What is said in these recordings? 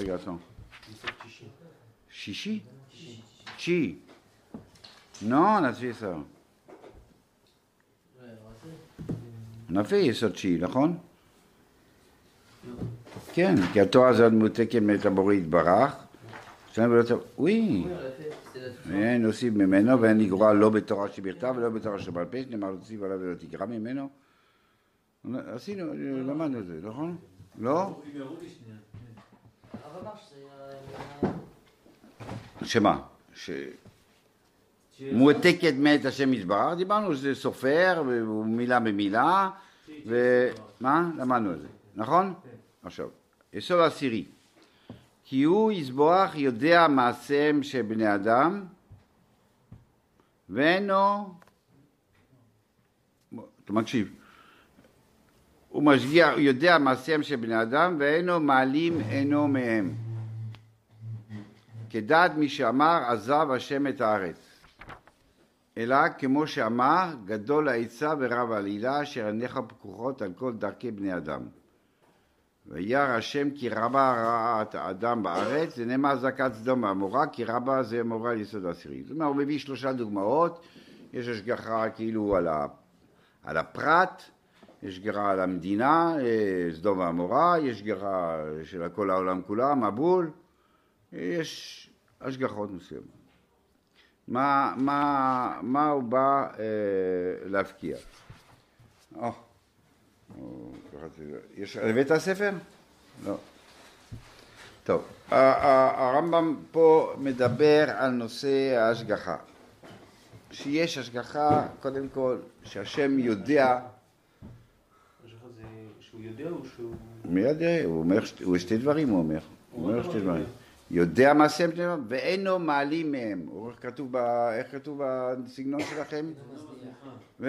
רגע, attends. שישי? תשיעי. Non, on a fait ça. On a fait יסוד תשיעי, נכון? כן, כי התורה זה מותקת מאת הבורא יתברך. שלנו ולא טוב. Oui. ואין נוסיף ממנו ואין לגרוע לא בתורה שבכתב ולא בתורה שבעל פה, שנאמר להוסיף עליו ולא תגרע ממנו. עשינו, למדנו את זה, נכון? לא? שמה? שמועתקת מאת השם יתברך, דיברנו שזה סופר מילה במילה ומה? למדנו את זה, נכון? עכשיו, יסוד עשירי כי הוא יזבוח יודע מעשיהם של בני אדם ואינו אתה מקשיב הוא משגיח, הוא יודע מעשיהם של בני אדם ואינו מעלים אינו מהם. כדעת מי שאמר עזב השם את הארץ. אלא כמו שאמר גדול העצה ורב העלילה אשר עיניך פקוחות על כל דרכי בני אדם. וירא השם כי רבה רעת האדם בארץ, זה נאמר זקת סדום ועמורה, כי רבה זה מורה על יסוד העשירי. זאת אומרת, הוא מביא שלושה דוגמאות, יש השגחה כאילו על הפרט, יש השגחה על המדינה, אה, סדום ועמורה, יש השגחה של כל העולם כולם, מבול, יש השגחות מסוימות. מה, מה, מה הוא בא אה, להפקיע? קראתי לו. יש, הבאת ספר? לא. טוב, הרמב"ם פה מדבר על נושא ההשגחה. שיש השגחה, קודם כל, שהשם יודע, שהוא יודע או שהוא... מי יודע, הוא אומר, שת- הוא שתי דברים הוא אומר, הוא אומר שתי דברים. יודע מעשיהם בני אדם, ואינו מעלים מהם. הוא- איך כתוב, בסגנון שלכם? ו?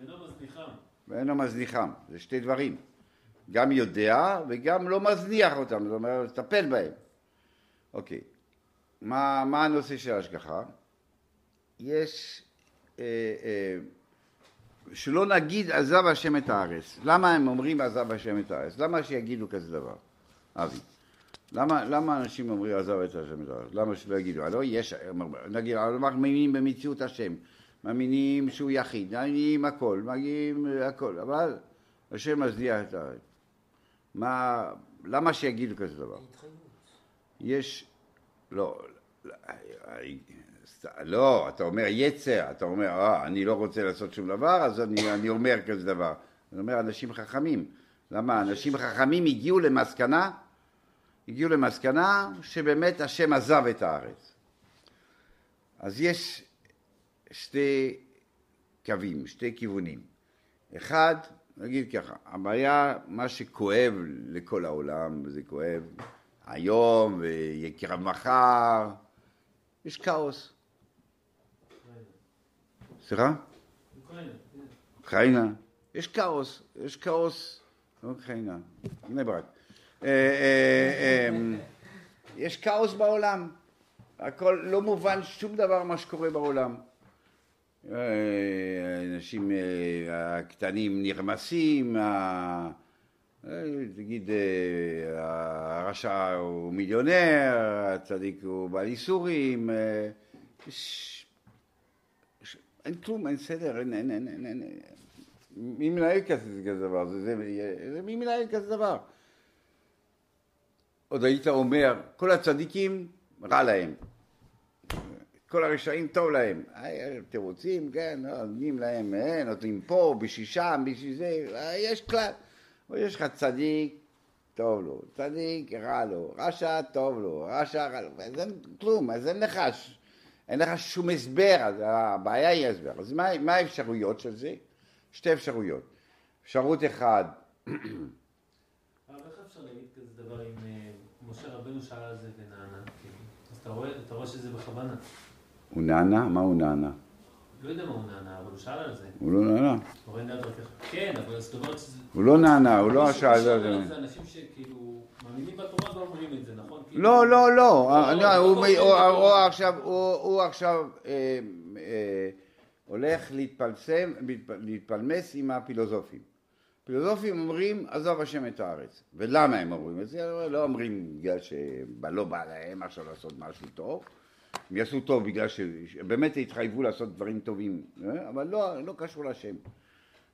ואינו מזניחם. ואינו מזניחם, זה שתי דברים. גם יודע וגם לא מזניח אותם, זאת אומרת, לטפל בהם. אוקיי, מה, מה הנושא של ההשגחה? יש, אה, אה, שלא נגיד עזב השם את הארץ. למה הם אומרים עזב השם את הארץ? למה שיגידו כזה דבר? אבי. למה, למה אנשים אומרים עזב את השם את הארץ? למה שלא יגידו? הלא יש, נגיד, אנחנו מאמינים במציאות השם, מאמינים שהוא יחיד, מאמינים הכל, מאמינים הכל, אבל השם מזניח את הארץ. מה, למה שיגידו כזה דבר? יש, לא, לא, אתה אומר יצר, אתה אומר, אה, אני לא רוצה לעשות שום דבר, אז אני, אני אומר כזה דבר. אני אומר, אנשים חכמים. למה? אנשים חכמים הגיעו למסקנה, הגיעו למסקנה שבאמת השם עזב את הארץ. אז יש שתי קווים, שתי כיוונים. אחד, נגיד ככה, הבעיה, מה שכואב לכל העולם, וזה כואב היום ויקרה מחר, יש כאוס. סליחה? אוקראינה, כן. חיינה. יש כאוס, יש כאוס, חיינה, בני ברק. אה, אה, אה, יש כאוס בעולם, הכל לא מובן שום דבר מה שקורה בעולם. האנשים הקטנים נרמסים, אה, הרשע הוא מיליונר, הצדיק הוא בעל איסורים, יש- אין כלום, אין סדר, אין, אין, אין, אין, אין. מי מנהל כזה, דבר? זה, זה, זה, מי מנהל כזה דבר? עוד היית אומר, כל הצדיקים רע להם, כל הרשעים טוב להם. תירוצים, כן, לא, נותנים להם, אה, נותנים פה, בשביל בשביל זה, אה, יש כלל. או יש לך צדיק, טוב לו, צדיק, רע לו, רשע, טוב לו, רשע, רע לו, אז אין כלום, אז אין לך, ש- אין לך שום הסבר, אז הבעיה היא הסבר. אז מה, מה האפשרויות של זה? שתי אפשרויות. אפשרות אחת, אבל איך אפשר להגיד כזה דבר אם אה, משה רבנו שאל על זה ונענה? אתה רואה שזה בכוונה. הוא נענה? מה הוא נענה? לא יודע מה הוא נענה, אבל הוא שאל על זה. הוא לא נענה. כן, אבל זאת אומרת. הוא לא נענה, הוא לא שאל. שאומר את זה אנשים שכאילו מאמינים בתורה ואומרים את זה, נכון? כאילו- לא, לא, לא, לא, לא, לא, לא, לא, לא. עכשיו, הוא עכשיו אה, אה, הולך להתפלסם, להתפלמס עם הפילוסופים. פילוסופים אומרים, עזוב השם את הארץ. ולמה הם אומרים את זה? לא אומרים בגלל שלא בא להם עכשיו לעשות משהו טוב. הם יעשו טוב בגלל שבאמת התחייבו לעשות דברים טובים, אה? אבל לא, לא קשור לשם.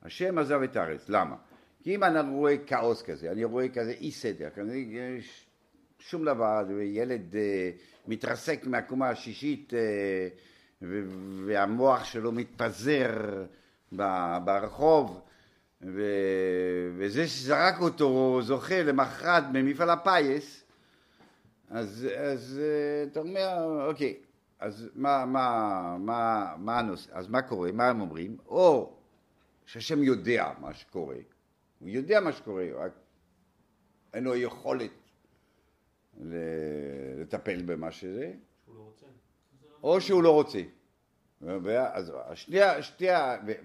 השם עזב את הארץ, למה? כי אם אני רואה כאוס כזה, אני רואה כזה אי סדר, כזה יש שום דבר, ילד uh, מתרסק מהקומה השישית uh, והמוח שלו מתפזר ברחוב, ו... וזה שזרק אותו זוכה למחרת במפעל הפיס, אז, אז אתה אומר, אוקיי, אז מה, מה, מה, מה הנושא, אז מה קורה, מה הם אומרים? או שהשם יודע מה שקורה, הוא יודע מה שקורה, רק אין לו יכולת לטפל במה שזה, או שהוא לא רוצה. אז שתי, שתי,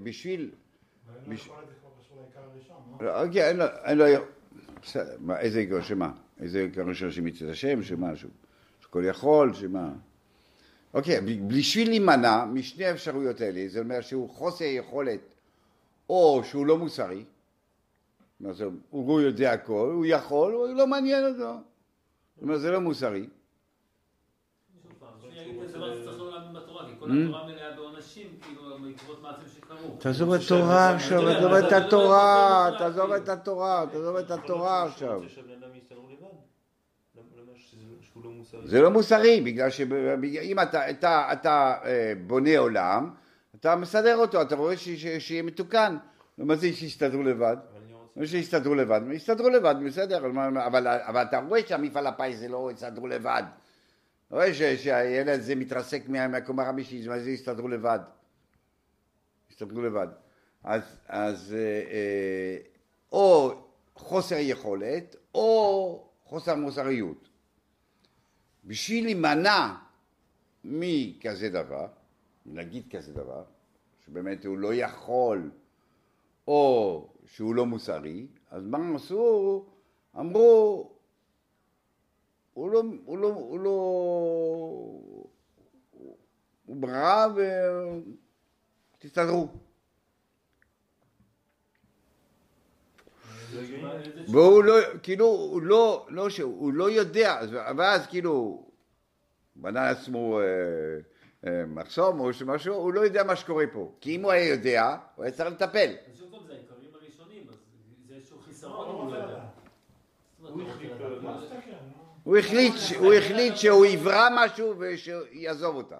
בשביל... לא, אוקיי, אין לו... בסדר, איזה עיקר, שמה? איזה עיקר ראשון שמצד השם, שמשהו? שכל יכול, שמה? אוקיי, בשביל להימנע משני האפשרויות האלה, זה אומר שהוא חוסר יכולת או שהוא לא מוסרי, הוא יודע הכל, הוא יכול, הוא לא מעניין אותו. זאת אומרת, זה לא מוסרי. תעזוב את התורה עכשיו, תעזוב את התורה, תעזוב את התורה, תעזוב את התורה עכשיו. זה לא מוסרי, בגלל שאם אתה בונה עולם, אתה מסדר אותו, אתה רואה שיהיה מתוקן. מה זה שיסתדרו לבד? לא שיסתדרו לבד, יסתדרו לבד, בסדר, אבל, אבל אתה רואה שהמפעל הפיס זה לא יסתדרו לבד. אתה רואה שהילד הזה מתרסק מהקומה החמישית, מה זה יסתדרו לבד? יסתדרו לבד. אז, אז אה, אה, או חוסר יכולת, או חוסר מוסריות. בשביל להימנע מכזה דבר, נגיד כזה דבר, שבאמת הוא לא יכול, או שהוא לא מוסרי, אז מה הם עשו? אמרו, הוא לא, הוא לא, הוא לא, הוא ברא ותסתדרו. והוא לא, כאילו, הוא לא, לא, הוא לא יודע, ואז כאילו, בנה לעצמו אה, אה, מחסום או משהו, הוא לא יודע מה שקורה פה. כי אם הוא היה יודע, הוא היה צריך לטפל. הוא החליט שהוא יברא משהו ושיעזוב אותה.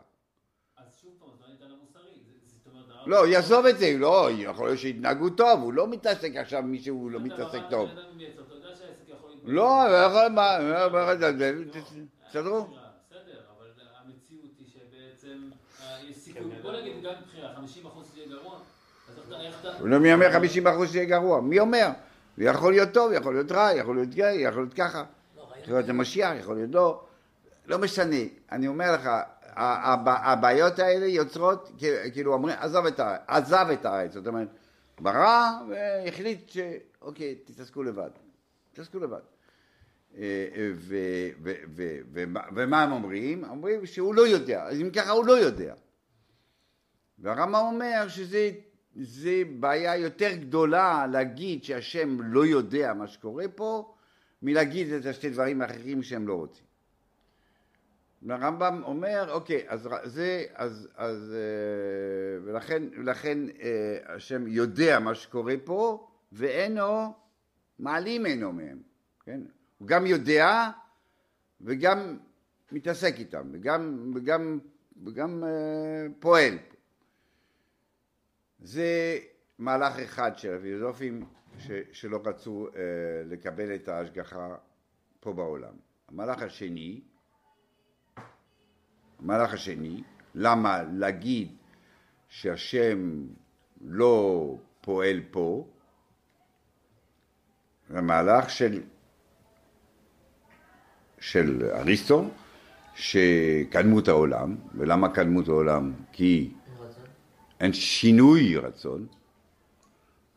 לא, יעזוב את זה, לא, יכול להיות שיתנהגו טוב, הוא לא מתעסק עכשיו מי שהוא לא מתעסק טוב. לא, מה, תסתדרו. בוא נגיד גם בחירה, 50% שיהיה גרוע, אז לא מי אומר 50% שיהיה גרוע? מי אומר? זה יכול להיות טוב, יכול להיות רע, יכול להיות גיי, יכול להיות ככה. יכול להיות משיח, יכול להיות לא. לא משנה. אני אומר לך, הבעיות האלה יוצרות, כאילו אומרים, עזב את הארץ, עזב את הארץ, זאת אומרת, ברא והחליט שאוקיי, תתעסקו לבד. תתעסקו לבד. אה, ומה הם אומרים? אומרים שהוא לא יודע, אז אם ככה הוא לא יודע. והרמב"ם אומר שזה בעיה יותר גדולה להגיד שהשם לא יודע מה שקורה פה, מלהגיד את השתי דברים האחרים שהם לא רוצים. והרמב"ם אומר, אוקיי, אז זה, אז, אז, אה, ולכן, ולכן אה, השם יודע מה שקורה פה, ואינו מעלים אינו מהם, כן? הוא גם יודע וגם מתעסק איתם, וגם, וגם, וגם אה, פועל. זה מהלך אחד של הפילוסופים שלא רצו לקבל את ההשגחה פה בעולם. המהלך השני, המהלך השני, למה להגיד שהשם לא פועל פה, זה מהלך של, של אריסטו, שקדמות העולם, ולמה קדמות העולם? כי אין שינוי רצון,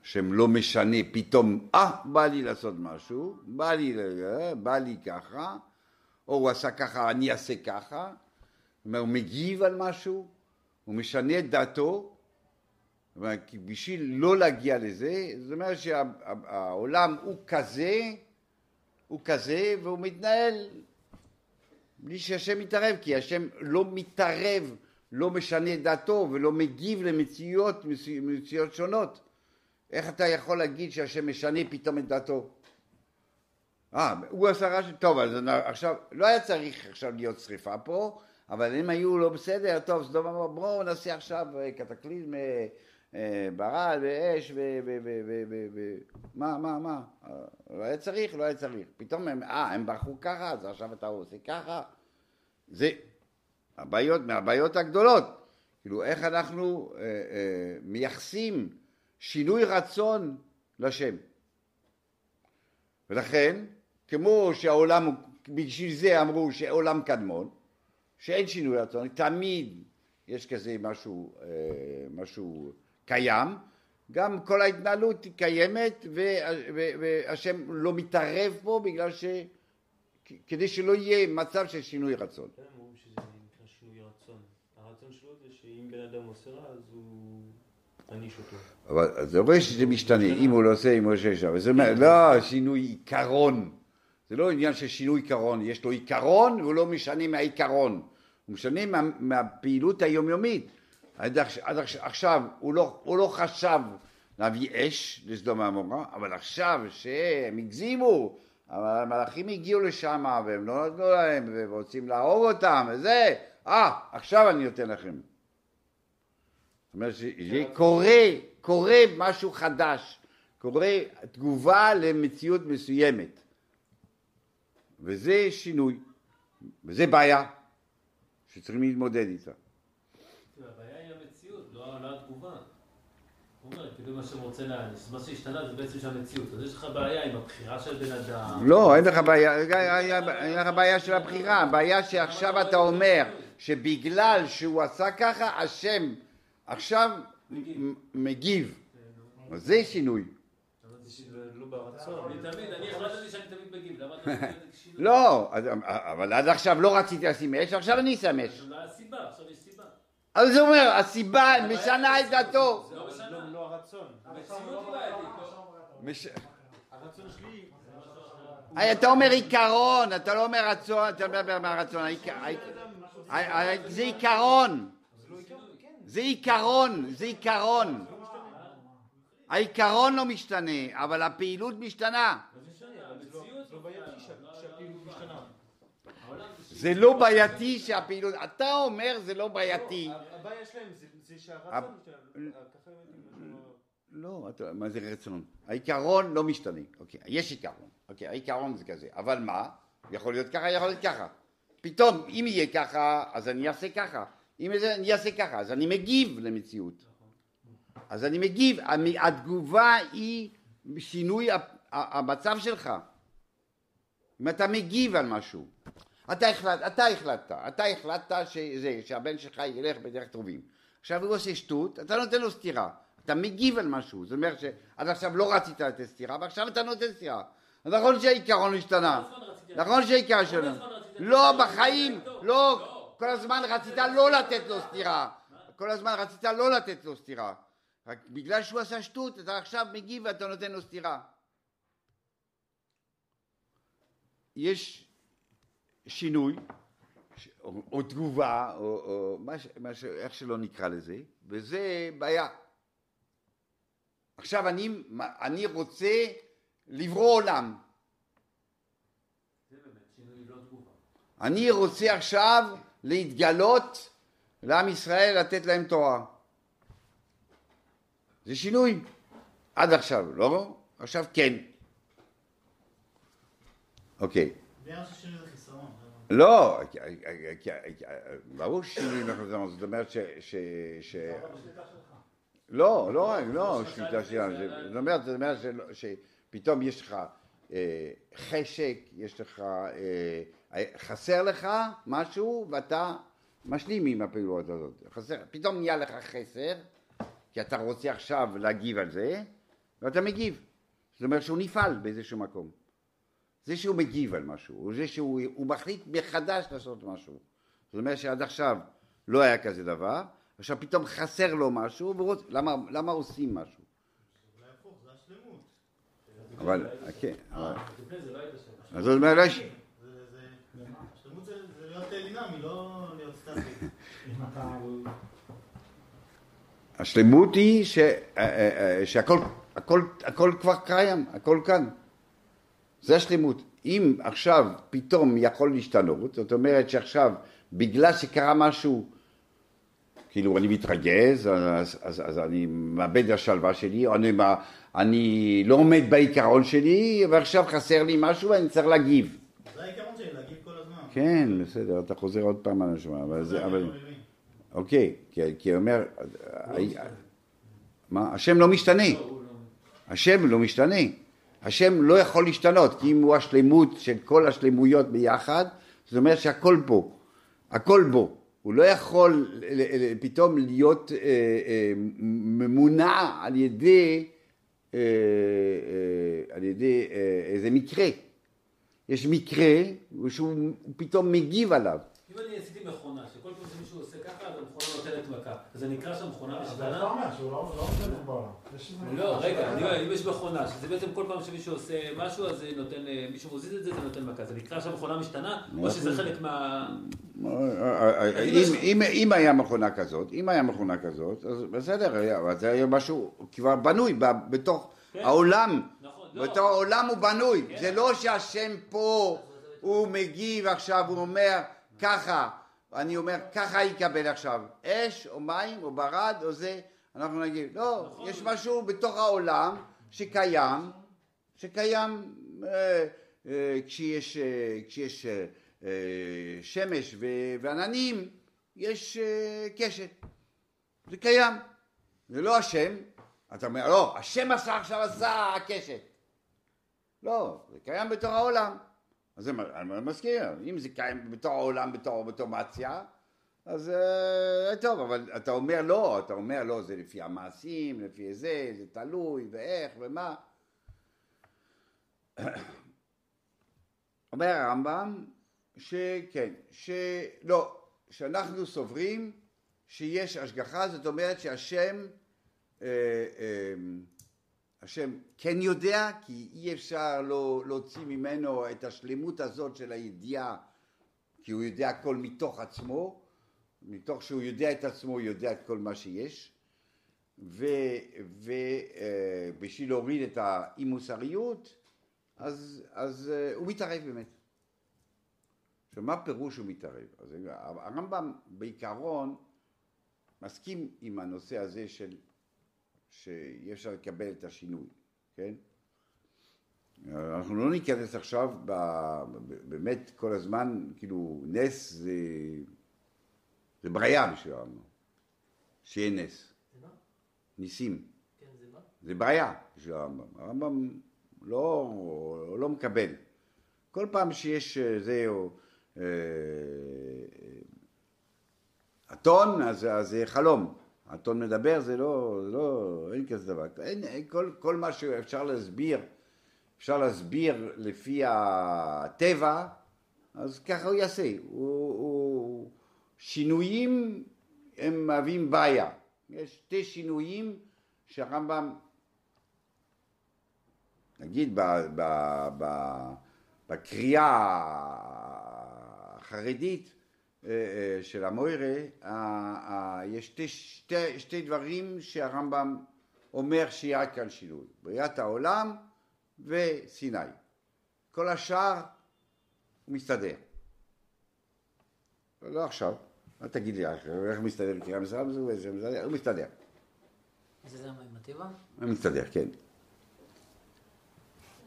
שהם לא משנה, פתאום, אה, בא לי לעשות משהו, בא לי, בא לי ככה, או הוא עשה ככה, אני אעשה ככה, זאת אומרת, הוא מגיב על משהו, הוא משנה את דעתו, בשביל לא להגיע לזה, זאת אומרת שהעולם הוא כזה, הוא כזה, והוא מתנהל בלי שהשם מתערב, כי השם לא מתערב, לא משנה את דעתו ולא מגיב למציאות, מציאות שונות. איך אתה יכול להגיד שהשם משנה פתאום את דעתו? אה, הוא עשה רעש, טוב, אז עכשיו, לא היה צריך עכשיו להיות שריפה פה, אבל אם היו לא בסדר, טוב, סדום אמר, בואו נעשה עכשיו אה, קטקליזם, אה, אה, ברד ואש ו... מה, מה, מה? לא היה צריך, לא היה צריך. פתאום הם, אה, הם ברחו ככה, אז עכשיו אתה עושה ככה. זה הבעיות, מהבעיות הגדולות. כאילו, איך אנחנו אה, אה, מייחסים שינוי רצון לשם. ולכן, כמו שהעולם, בשביל זה אמרו שעולם קדמון, שאין שינוי רצון, תמיד יש כזה משהו, אה, משהו קיים, גם כל ההתנהלות היא קיימת והשם לא מתערב פה בגלל ש... כדי שלא יהיה מצב של שינוי רצון. כן, אומרים שזה נקרא שינוי רצון. הרצון שלו זה שאם בן אדם עושה רע אז הוא עניש אותו. אבל זה אומר שזה משתנה, אם הוא לא עושה, אם הוא עושה שם. זה אומר, לא, שינוי עיקרון. זה לא עניין של שינוי עיקרון, יש לו עיקרון והוא לא משנה מהעיקרון. הוא משנה מה, מהפעילות היומיומית. עד עכשיו הוא לא, הוא לא חשב להביא אש לסדום ועמורה, אבל עכשיו שהם הגזימו, המלאכים הגיעו לשם והם לא נתנו להם ורוצים להרוג אותם וזה, אה, עכשיו אני נותן לכם. זאת אומרת שקורה, קורה משהו חדש, קורה תגובה למציאות מסוימת. וזה שינוי, וזה בעיה שצריכים להתמודד איתה. הבעיה היא המציאות, לא, לא התגובה. הוא אומר, כאילו מה שרוצה להעניש, מה שהשתנה זה בעצם שהמציאות. אז יש לך בעיה עם הבחירה של בן אדם. לא, אין לך בעיה, אין לך בעיה של הבחירה, הבעיה שעכשיו אתה אומר שבגלל שהוא עשה ככה, השם עכשיו מגיב. זה שינוי. לא, אבל עד עכשיו לא רציתי לשים אש, עכשיו אני שם אש. אז הוא אומר, הסיבה משנה את דעתו. לא הרצון. הרצון שלי... אתה אומר עיקרון, אתה לא אומר רצון, אתה מדבר מהרצון. זה עיקרון. זה עיקרון, זה עיקרון. העיקרון לא משתנה, אבל הפעילות משתנה. זה לא בעייתי שהפעילות, אתה אומר זה לא בעייתי. הבעיה שלהם זה שהרצון, לא, מה זה רצון? העיקרון לא משתנה, אוקיי, יש עיקרון, אוקיי, העיקרון זה כזה, אבל מה? יכול להיות ככה, יכול להיות ככה. פתאום, אם יהיה ככה, אז אני אעשה ככה. אם אני אעשה ככה, אז אני מגיב למציאות. אז אני מגיב, התגובה היא שינוי המצב שלך. אם אתה מגיב על משהו. אתה החלטת, אתה החלטת, אתה החלטת שזה, שהבן שלך ילך בדרך טובים. עכשיו הוא עושה שטות, אתה נותן לו סטירה. אתה מגיב על משהו, זאת אומרת שעד עכשיו לא רצית לתת סטירה ועכשיו אתה נותן סטירה. נכון שהעיקרון השתנה, נכון שהעיקרון שלנו, לא בחיים, לא, כל הזמן רצית לא לתת לו סטירה, כל הזמן רצית לא לתת לו סטירה, רק בגלל שהוא עשה שטות אתה עכשיו מגיב ואתה נותן לו סטירה. יש שינוי או, או תגובה או, או מה, מה, איך שלא נקרא לזה וזה בעיה עכשיו אני, אני רוצה לברוא עולם. לא אני רוצה עכשיו להתגלות לעם ישראל, לתת להם תורה. זה שינוי. עד עכשיו, לא? עכשיו כן. אוקיי. לא, ברור ששינוי מחזון, זאת אומרת ש... לא, לא רק, לא שליטה שלנו, זאת אומרת, זאת אומרת שפתאום יש לך אה, חשק, יש לך, אה, חסר לך משהו ואתה משלים עם הפעילות הזאת, חסר, פתאום נהיה לך חסר, כי אתה רוצה עכשיו להגיב על זה, ואתה מגיב, זאת אומרת שהוא נפעל באיזשהו מקום. זה שהוא מגיב על משהו, זה שהוא מחליט מחדש לעשות משהו. זאת אומרת שעד עכשיו לא היה כזה דבר, עכשיו פתאום חסר לו משהו, ורוצ... למה, למה עושים משהו? אבל, כן, אבל... אז זאת אומרת, יש- זה- להיות דינמי, לא להיות סטטי. השלמות היא אה, אה, אה, שהכל הכל, הכל כבר קיים, הכל כאן. זה השלמות. אם עכשיו פתאום יכול להשתנות, זאת אומרת שעכשיו בגלל שקרה משהו, כאילו אני מתרגז, אז, אז, אז אני מאבד את השלווה שלי, או אני, אני לא עומד בעיקרון שלי, ועכשיו חסר לי משהו ואני צריך להגיב. זה העיקרון שלי, להגיב כל הזמן. כן, בסדר, אתה חוזר עוד פעם על השמע, אבל זה, אבל... אוקיי, כי, כי הוא אומר, מה, השם לא משתנה, לא, לא. השם לא משתנה, השם לא יכול להשתנות, כי אם הוא השלמות של כל השלמויות ביחד, זאת אומרת שהכל בו, הכל בו, הוא לא יכול פתאום להיות אה, אה, ממונע על ידי, אה, על ידי איזה מקרה, יש מקרה שהוא פתאום מגיב עליו, אם אני עשיתי מכונה, שכל פעם שמישהו עושה ככה, אז המכונה נותנת מכה. אז זה נקרא שהמכונה אבל אתה משתנה? אומר שהוא לא לא עובד בעולם. לא, רגע, אם יש מכונה, שזה בעצם כל פעם שמישהו עושה משהו, אז זה נותן, אה, מישהו מזיז את זה, זה נותן מכה. זה נקרא שהמכונה משתנה, או שזה חלק מה... אם, אם, אם היה מכונה כזאת, אם היה מכונה כזאת, אז בסדר, זה היה משהו כבר בנוי בתוך כן. העולם, נכון, לא. בתוך העולם הוא בנוי, כן. זה לא שהשם פה, הוא מגיב עכשיו, הוא אומר ככה, אני אומר ככה יקבל עכשיו, אש או מים או ברד או זה, אנחנו נגיד, לא, נכון. יש משהו בתוך העולם שקיים, שקיים אה, אה, כשיש, אה, כשיש אה, אה, שמש ו- ועננים, יש אה, קשת. זה קיים. זה לא השם. אתה אומר, לא, השם עשה עכשיו עשה קשת. לא, זה קיים בתוך העולם. אז אני מזכיר, אם זה קיים בתוך העולם בתור אוטומציה, אז אה, טוב, אבל אתה אומר לא, אתה אומר לא, זה לפי המעשים, לפי זה, זה תלוי, ואיך, ומה. אומר הרמב"ם שכן, שלא, שאנחנו סוברים שיש השגחה, זאת אומרת שהשם, אה, אה, השם כן יודע, כי אי אפשר לא, להוציא ממנו את השלמות הזאת של הידיעה, כי הוא יודע הכל מתוך עצמו, מתוך שהוא יודע את עצמו, הוא יודע את כל מה שיש, ובשביל להוריד את האי מוסריות, אז, אז אה, הוא מתערב באמת. עכשיו, מה פירוש הוא מתערב? אז הרמב"ם בעיקרון מסכים עם הנושא הזה של שאי אפשר לקבל את השינוי, כן? אנחנו לא ניכנס עכשיו, ב, באמת כל הזמן, כאילו נס זה, זה בריאה בשביל הרמב"ם, שיהיה נס, זה מה? ניסים. כן, זה מה? זה בעיה בשביל הרמב"ם. הרמב"ם לא, לא מקבל. כל פעם שיש אה, זה או אה, אתון, אז, אז זה חלום. אתון מדבר, זה לא, לא, אין כזה דבר. אין, אין, כל, כל מה שאפשר להסביר, אפשר להסביר לפי הטבע, אז ככה הוא יעשה. הוא, הוא, שינויים הם מהווים בעיה. יש שתי שינויים שהרמב"ם, נגיד ב, ב, ב, בקריאה החרדית של המוירה, אה, אה, יש שתי, שתי, שתי דברים שהרמב"ם אומר שיהיה כאן שינוי, בריאת העולם וסיני. כל השאר הוא מסתדר. לא עכשיו, אל תגיד לי איך מסתדר בקריאה מסוים, הוא מסתדר, הוא מסתדר. זה עם הטבע? מסתדר, כן.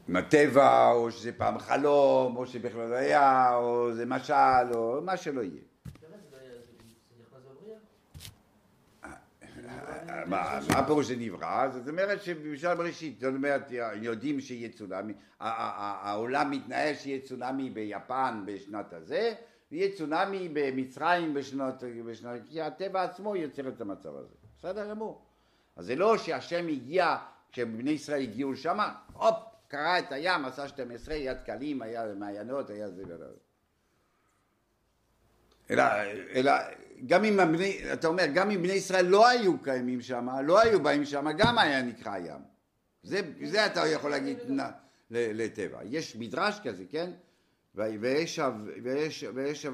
עם הטבע, או שזה פעם חלום, או שבכלל היה, או זה משל, או מה שלא יהיה. באמת, זה זה נכנס בבריאה? מה הפירוש זה נברא? זאת אומרת שבשביל בראשית, זאת אומרת, יודעים שיהיה צונאמי, העולם מתנהל שיהיה צונאמי ביפן בשנת הזה, ויהיה צונאמי במצרים בשנות, כי הטבע עצמו יוצר את המצב הזה. בסדר גמור. אז זה לא שהשם הגיע, כשבני ישראל הגיעו לשם, הופ, קרע את הים, עשה 12, יד קלים, היה מעיינות, היה זה וזה. אלא, אלא גם אם הבני, אתה אומר, גם אם בני ישראל לא היו קיימים שם, לא היו באים שם, גם היה נקרא ים. זה, זה אתה יכול להגיד נ- ל- לטבע. יש מדרש כזה, כן? וישב,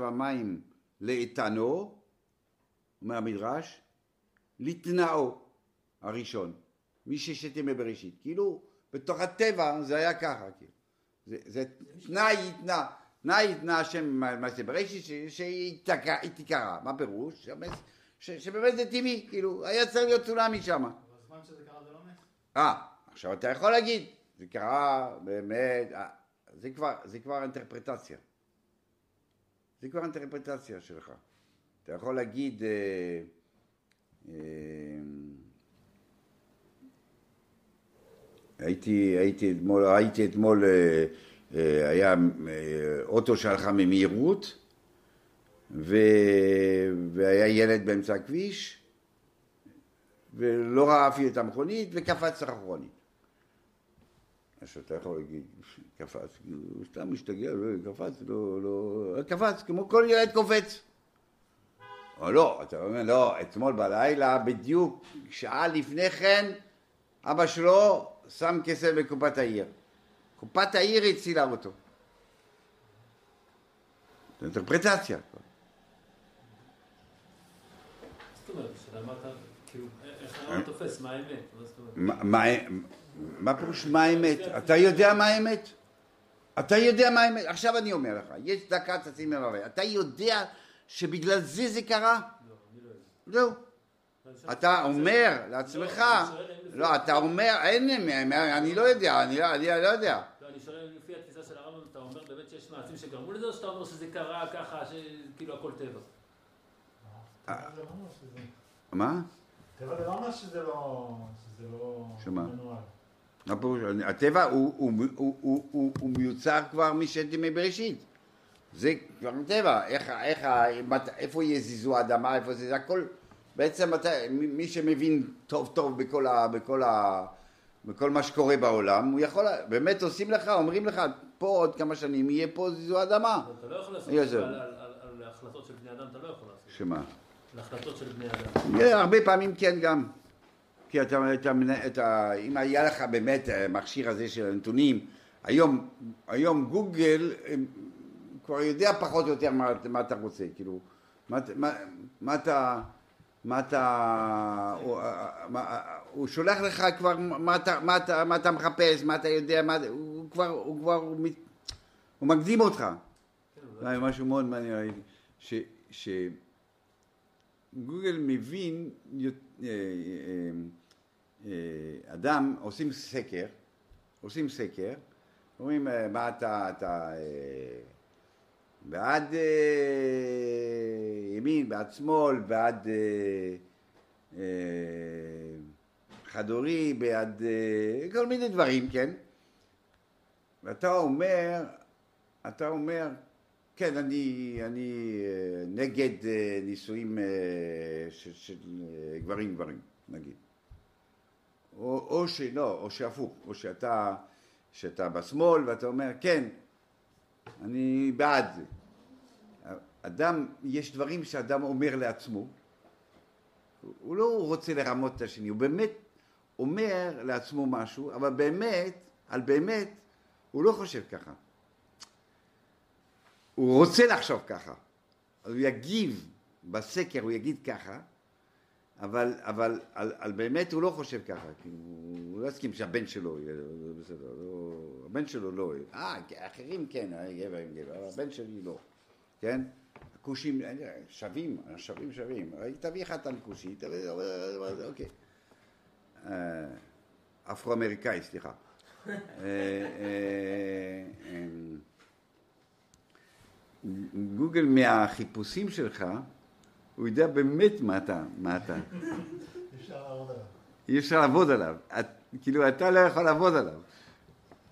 המים לאיתנו, אומר המדרש, לתנאו הראשון, מי ששת ימי בראשית. כאילו, בתוך הטבע זה היה ככה, כאילו. זה, זה תנאי יתנא, תנאי יתנא השם מעשה בראשית, שהיא תיקרא. מה פירוש? שבאמת- זה טבעי, כאילו, היה צריך להיות צונאמי שם. בזמן שזה קרה זה לא נס. אה, עכשיו אתה יכול להגיד, זה קרה באמת, אה, זה כבר, זה כבר אינטרפרטציה. זה כבר אינטרפרטציה שלך. אתה יכול להגיד, אה, אה, הייתי, הייתי אתמול, הייתי אתמול, אה, היה אה, אוטו שהלכה ממהירות, ו, והיה ילד באמצע הכביש, ולא ראה אפילו את המכונית, וקפץ אחורנית. אז אתה יכול להגיד, קפץ, הוא סתם משתגע, לא, קפץ, לא, לא, קפץ, כמו כל ילד קופץ. או לא, אתה אומר, לא, אתמול בלילה, בדיוק שעה לפני כן, אבא שלו שם כסף בקופת העיר. קופת העיר הצילה אותו. זו אינטרפרטציה. מה פירוש מה האמת? אתה יודע מה האמת? אתה יודע מה האמת? עכשיו אני אומר לך, יש דקה תשים לב, אתה יודע שבגלל זה זה קרה? לא, אני לא יודע. זהו. אתה אומר לעצמך, לא, אתה אומר, אין, אני לא יודע, אני לא אני לא יודע. לא, אני שואל לפי התפיסה של הרמב"ם, אתה אומר באמת שיש מעשים שגרמו לזה, או שאתה אומר שזה קרה ככה, שכאילו הכל טבע? לא. מה? טבע זה לא אומר שזה לא... שזה לא... שמה? מנוהל. מה פירוש? הטבע הוא- הוא- הוא- הוא- הוא הוא מיוצר כבר משת ימי בראשית. זה כבר טבע, איך, איך, איפה יזיזו האדמה, איפה זה, זה הכל, בעצם אתה, מי שמבין טוב טוב בכל, ה, בכל, ה, בכל מה שקורה בעולם, הוא יכול, באמת עושים לך, אומרים לך, פה עוד כמה שנים יהיה פה זיזו אדמה. אתה לא יכול לעשות את זה. על- על על- על החלטות של בני אדם, אתה לא יכול לעשות. שמה? על החלטות של בני אדם. Yeah, הרבה פעמים כן גם. כי אתה, אתה, מנ- אתה, אם היה לך באמת המכשיר הזה של הנתונים, היום, היום גוגל אה, כבר יודע פחות או יותר מה, מה אתה רוצה, כאילו, מה, מה, מה אתה, מה אתה, הוא, אה, מה, הוא שולח לך כבר מה אתה, מה, אתה, מה אתה מחפש, מה אתה יודע, מה, הוא כבר, הוא כבר, הוא, מת- הוא מקדים אותך. כן, זה משהו מאוד מעניין, ראיתי, ש, ש, גוגל מבין, אה, אה, אה, אדם, עושים סקר, עושים סקר, אומרים אה, מה אתה, אתה אה, בעד אה, ימין, בעד שמאל, בעד אה, אה, חד-הורי, בעד אה, כל מיני דברים, כן? ואתה אומר, אתה אומר, כן, אני, אני אה, נגד אה, נישואים אה, של, של גברים גברים, נגיד. או, או שלא, או שהפוך, או שאתה, שאתה בשמאל ואתה אומר, כן, אני בעד זה. אדם, יש דברים שאדם אומר לעצמו, הוא לא רוצה לרמות את השני, הוא באמת אומר לעצמו משהו, אבל באמת, על באמת, הוא לא חושב ככה. הוא רוצה לחשוב ככה, אז הוא יגיב בסקר, הוא יגיד ככה, אבל, אבל על, על באמת הוא לא חושב ככה, כי הוא, לא יסכים שהבן שלו יהיה בסדר, לא, הבן שלו לא, אה, אחרים כן, גבר עם גבר, אבל הבן שלי לא, כן? הכושים שווים, שווים שווים, תביא חתן כושי, תביא, אוקיי. אה, אפרו-אמריקאי, סליחה. אה, אה, אה, גוגל מהחיפושים שלך, הוא יודע באמת מה אתה, מה אתה. אי אפשר לעבוד עליו. את, כאילו, אתה לא יכול לעבוד עליו.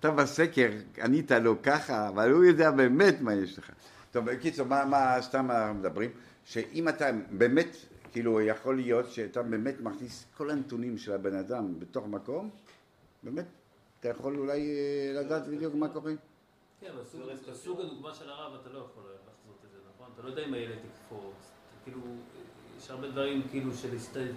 אתה בסקר, ענית לו ככה, אבל הוא יודע באמת מה יש לך. טוב, בקיצור, מה, מה סתם אנחנו מדברים? שאם אתה באמת, כאילו, יכול להיות שאתה באמת מכניס כל הנתונים של הבן אדם בתוך מקום, באמת, אתה יכול אולי אה, לדעת בדיוק מה קורה. כן, אבל סוג- בסוג הדוגמה של הרב אתה לא יכול לחזות את זה, נכון? אתה לא יודע אם הילד יקפוץ, כאילו, יש הרבה דברים כאילו של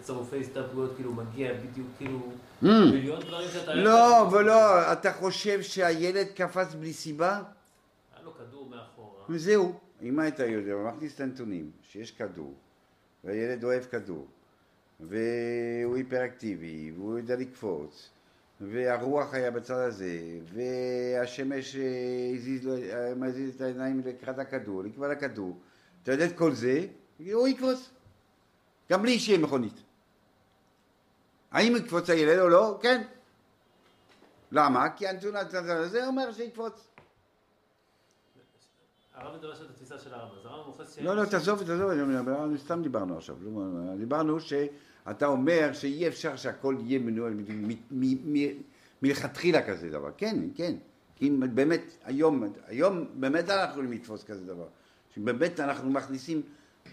צירופי הסתברויות, כאילו מגיע בדיוק, כאילו, Mm. מיליון דברים שאתה... לא, ולא, אתה חושב שהילד קפץ בלי סיבה? היה לו כדור מאחורה. וזהו, אם היית יודע, הוא מכניס את הנתונים, שיש כדור, והילד אוהב כדור, והוא היפראקטיבי, והוא יודע לקפוץ, והרוח היה בצד הזה, והשמש אה, הזיז לו, אה, מזיז את העיניים לקראת הכדור, לקראת הכדור. אתה יודע את כל זה, הוא יקפוץ. גם בלי שיהיה מכונית. האם יקפוץ הילד או לא? כן. למה? כי הנתון הזה אומר שיקפוץ. הרב מדבר של התפיסה של הרב, אז הרב מוכס... לא, לא, תעזוב, תעזוב, סתם דיברנו עכשיו. דיברנו שאתה אומר שאי אפשר שהכל יהיה מנוהל מלכתחילה כזה דבר. כן, כן. אם באמת, היום, היום באמת אנחנו יכולים לתפוס כזה דבר. שבאמת אנחנו מכניסים,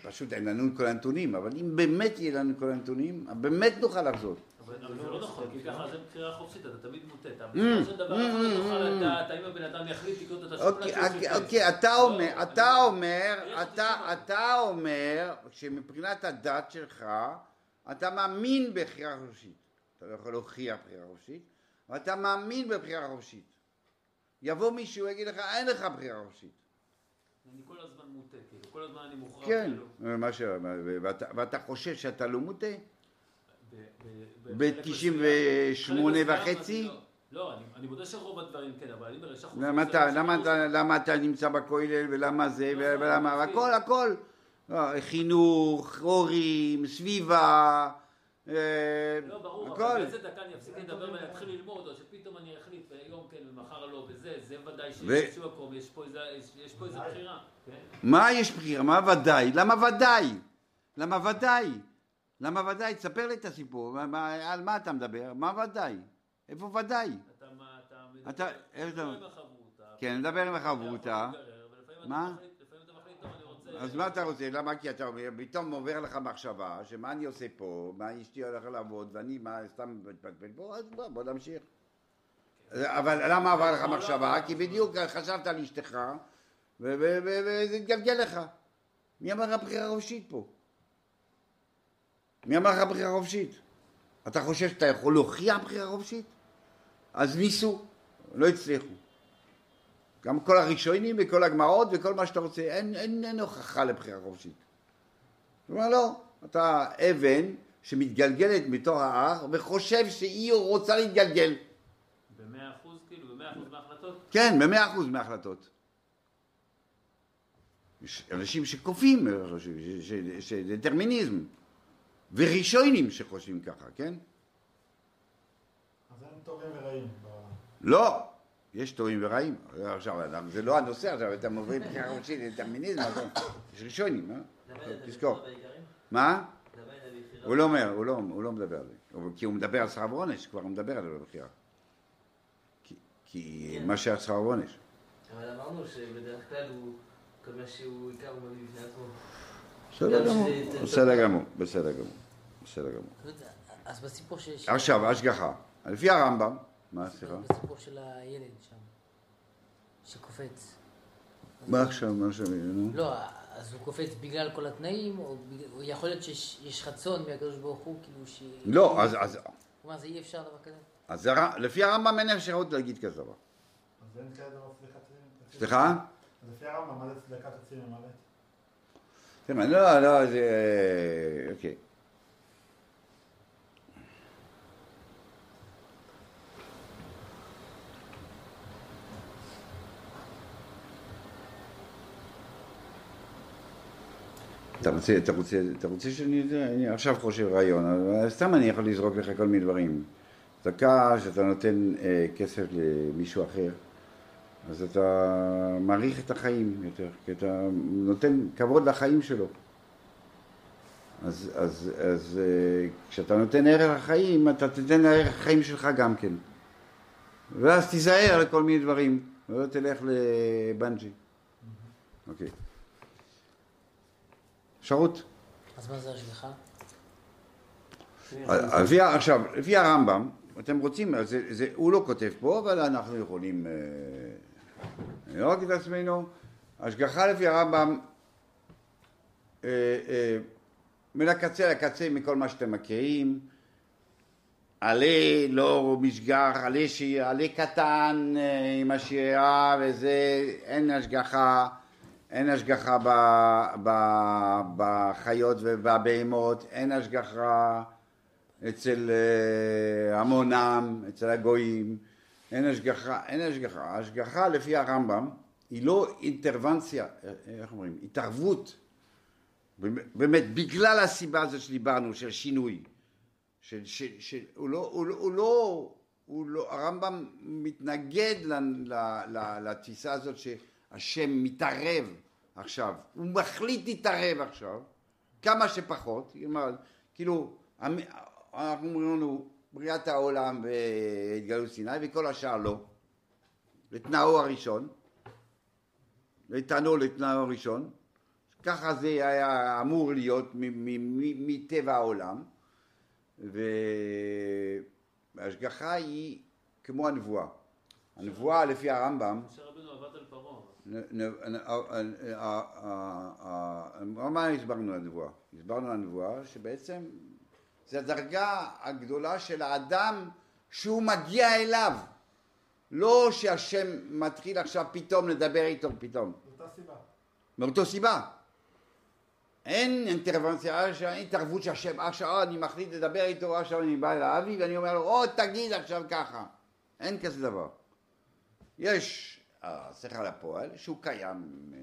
פשוט אין לנו את כל הנתונים, אבל אם באמת יהיה לנו כל הנתונים, באמת נוכל לחזות. אבל אבל זה לא נכון, כי ככה זה בחירה חופשית, אתה תמיד מוטה. אתה Mm, בסופו של דבר, אחד לא mm, תוכל. לדעת האם הבן אדם יחליט לקנות את השוקולד אוקיי, אוקיי. אוקיי, אתה לא, אומר, אתה אומר, אתה, תשובה. אתה אומר שמבחינת הדת שלך, אתה מאמין בבחירה חופשית. אתה לא יכול להוכיח בחירה חופשית, אבל אתה מאמין בבחירה חופשית. יבוא מישהו ויגיד לך, אין לך בחירה חופשית. אני כל הזמן כל הזמן אני מוכרח, כן. מה ש... ואתה, ואתה חושב שאתה לא מוטה? ב- ב- בחלק ב-98 מסוים- חלק וחצי? לא, לא, אני- אני מודה שרוב הדברים כן, אבל אני יש אחוזים למה אתה, מסוימים למה של אתה, למה אתה נמצא בכולל ולמה זה נכון, ולמה. הכל, הכל. לא, חינוך, הורים, סביבה, לא, ברור, אבל. באיזה דקה אני אפסיק לדבר ואני אתחיל ללמוד, או שפתאום אני אחליט, והיום כן ומחר לא, וזה, זה ודאי שיש איזשהו מקום, יש פה איזה- בחירה? מה יש בחירה? מה ודאי? למה ודאי? למה ודאי? למה ודאי? תספר לי את הסיפור, על מה אתה מדבר? מה ודאי? איפה ודאי? אתה מדבר עם החברותא, כן, מדבר עם החברותא. אתה מה? מחליט- לפעמים אתה מחליט, טוב, אני רוצה... אז מה אתה רוצה? למה? כי אתה אומר, פתאום עובר לך מחשבה, שמה אני עושה פה, מה אשתי הולכת לעבוד, ואני מה, סתם מתפלפל פה, אז בוא, בוא נמשיך. אבל למה עבר לך מחשבה? כי בדיוק חשבת על אשתך, וזה התגלגל לך. מי אמר לך בחירה חופשית פה? מי אמר לך בחירה חופשית? אתה חושב שאתה יכול להוכיח בחירה חופשית? אז ניסו, לא הצליחו. גם כל הראשונים וכל הגמרות וכל מה שאתה רוצה, אין, אין, אין הוכחה לבחירה חופשית. הוא אומר לא, אתה אבן שמתגלגלת מתוך ההר וחושב שהיא רוצה להתגלגל. במאה אחוז, כאילו, במאה אחוז מההחלטות? כן, במאה אחוז מההחלטות. יש אנשים שכופים, חושבים, ש- ש- שזה דטרמיניזם, וראשונים שחושבים ככה, כן? אז אין טובים ורעים. לא, יש טובים ורעים. עכשיו, זה לא הנושא עכשיו, אתה מוביל בחירה חופשית לדטרמיניזם, אבל יש ראשונים, אה? תזכור. מה? הוא לא אומר, הוא לא, הוא לא מדבר על זה. כי הוא מדבר על שכר ועונש, כבר הוא מדבר על זה בבחירה. כי, כי כן. מה שהיה שכר ועונש. אבל אמרנו שבדרך כלל הוא, כל מה שהוא עיקר הוא בפני עצמו. בסדר גמור, בסדר גמור, בסדר גמור, בסדר גמור. אז בסיפור שיש... עכשיו, השגחה. לפי הרמב"ם, מה, סליחה? בסיפור של הילד שם, שקופץ. מה עכשיו, מה עכשיו, נו? לא, אז הוא קופץ בגלל כל התנאים, או יכול להיות שיש יש רצון מהקדוש ברוך הוא, כאילו ש... לא, אז, אז, כלומר, זה אי אפשר דבר כזה? אז לפי הרמב"ם אין אפשרות להגיד כזה דבר. אז אין כאלה דבר צדקת צירים. סליחה? אז לפי הרמב"ם, מה זה צדקת הצירים למוות? תראה, לא, לא, זה... אוקיי. אתה רוצה, אתה רוצה, אתה רוצה שאני, אני עכשיו חושב רעיון, סתם אני יכול לזרוק לך כל מיני דברים. דקה שאתה נותן אה, כסף למישהו אחר, אז אתה מעריך את החיים יותר, כי אתה נותן כבוד לחיים שלו. אז, אז, אז אה, כשאתה נותן ערך לחיים, אתה תיתן ערך לחיים שלך גם כן. ואז תיזהר לכל מיני דברים, ולא תלך לבנג'י. אוקיי. אפשרות? אז מה זה השגחה? לפי, עכשיו, לפי הרמב"ם, אתם רוצים, זה, זה, הוא לא כותב פה, אבל אנחנו יכולים אה, לראות את עצמנו. השגחה לפי הרמב"ם אה, אה, מן הקצה לקצה מכל מה שאתם מכירים, עלה לא משגח, עלה. עלה קטן אה, עם השירה וזה, אין השגחה, אין השגחה ב... ב... בחיות ובבהמות, אין השגחה אצל אה, המונם, אצל הגויים, אין השגחה, אין השגחה. ההשגחה לפי הרמב"ם היא לא אינטרוונציה, אה, איך אומרים, התערבות, באמת בגלל הסיבה הזאת שדיברנו, של שינוי, של, של, של, הוא לא, הוא הוא לא, הוא לא, הרמב"ם מתנגד לתפיסה הזאת שהשם מתערב עכשיו, הוא מחליט להתערב עכשיו, כמה שפחות, כאילו, אנחנו אומרים לנו בריאת העולם והתגלות סיני וכל השאר לא, לתנאו הראשון, לתנאו לתנאו הראשון, ככה זה היה אמור להיות מטבע העולם וההשגחה היא כמו הנבואה. הנבואה לפי הרמב"ם... משה רבנו עבד על פרעה. מה הסברנו על הנבואה? הסברנו על הנבואה שבעצם זה הדרגה הגדולה של האדם שהוא מגיע אליו. לא שהשם מתחיל עכשיו פתאום לדבר איתו פתאום. מאותה סיבה. אין אינטרוונציה, אין התערבות שהשם, עכשיו אני מחליט לדבר איתו, עכשיו אני בא אל האבי ואני אומר לו, או תגיד עכשיו ככה. אין כזה דבר. יש השכל הפועל שהוא קיים אה,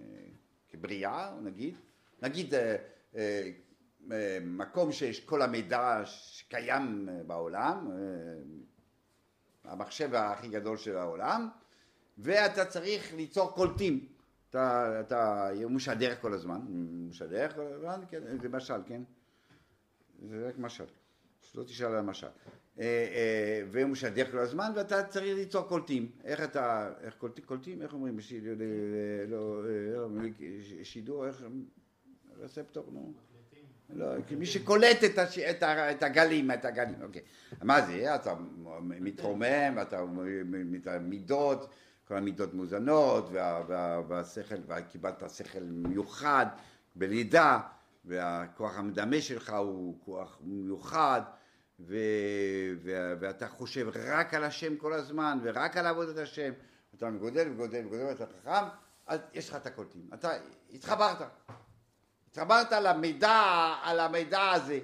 כבריאה, נגיד, נגיד אה, אה, מקום שיש כל המידע שקיים בעולם, המחשב הכי גדול של העולם, ואתה צריך ליצור קולטים. אתה, אתה משדר כל הזמן, משדר כל הזמן, כן, זה משל, כן? זה רק משל, שלא תשאל על המשל. והוא משדר כל הזמן ואתה צריך ליצור קולטים. איך אתה, איך קולטים, קולטים, איך אומרים, שידור, איך, רספטור, נו. לא, מי שקולט את, הש... את, ה... את הגלים, את הגלים, אוקיי. מה זה? אתה מתרומם, אתה את המידות, כל המידות מאוזנות, וה... וה... והשכל, וקיבלת שכל מיוחד בלידה, והכוח המדמה שלך הוא כוח מיוחד, ו... ו... ואתה חושב רק על השם כל הזמן, ורק על עבודת השם, אתה גודל וגודל וגודל, ואתה חכם, אז יש לך את הקולטים. אתה התחברת. התחברת למידע, על המידע הזה.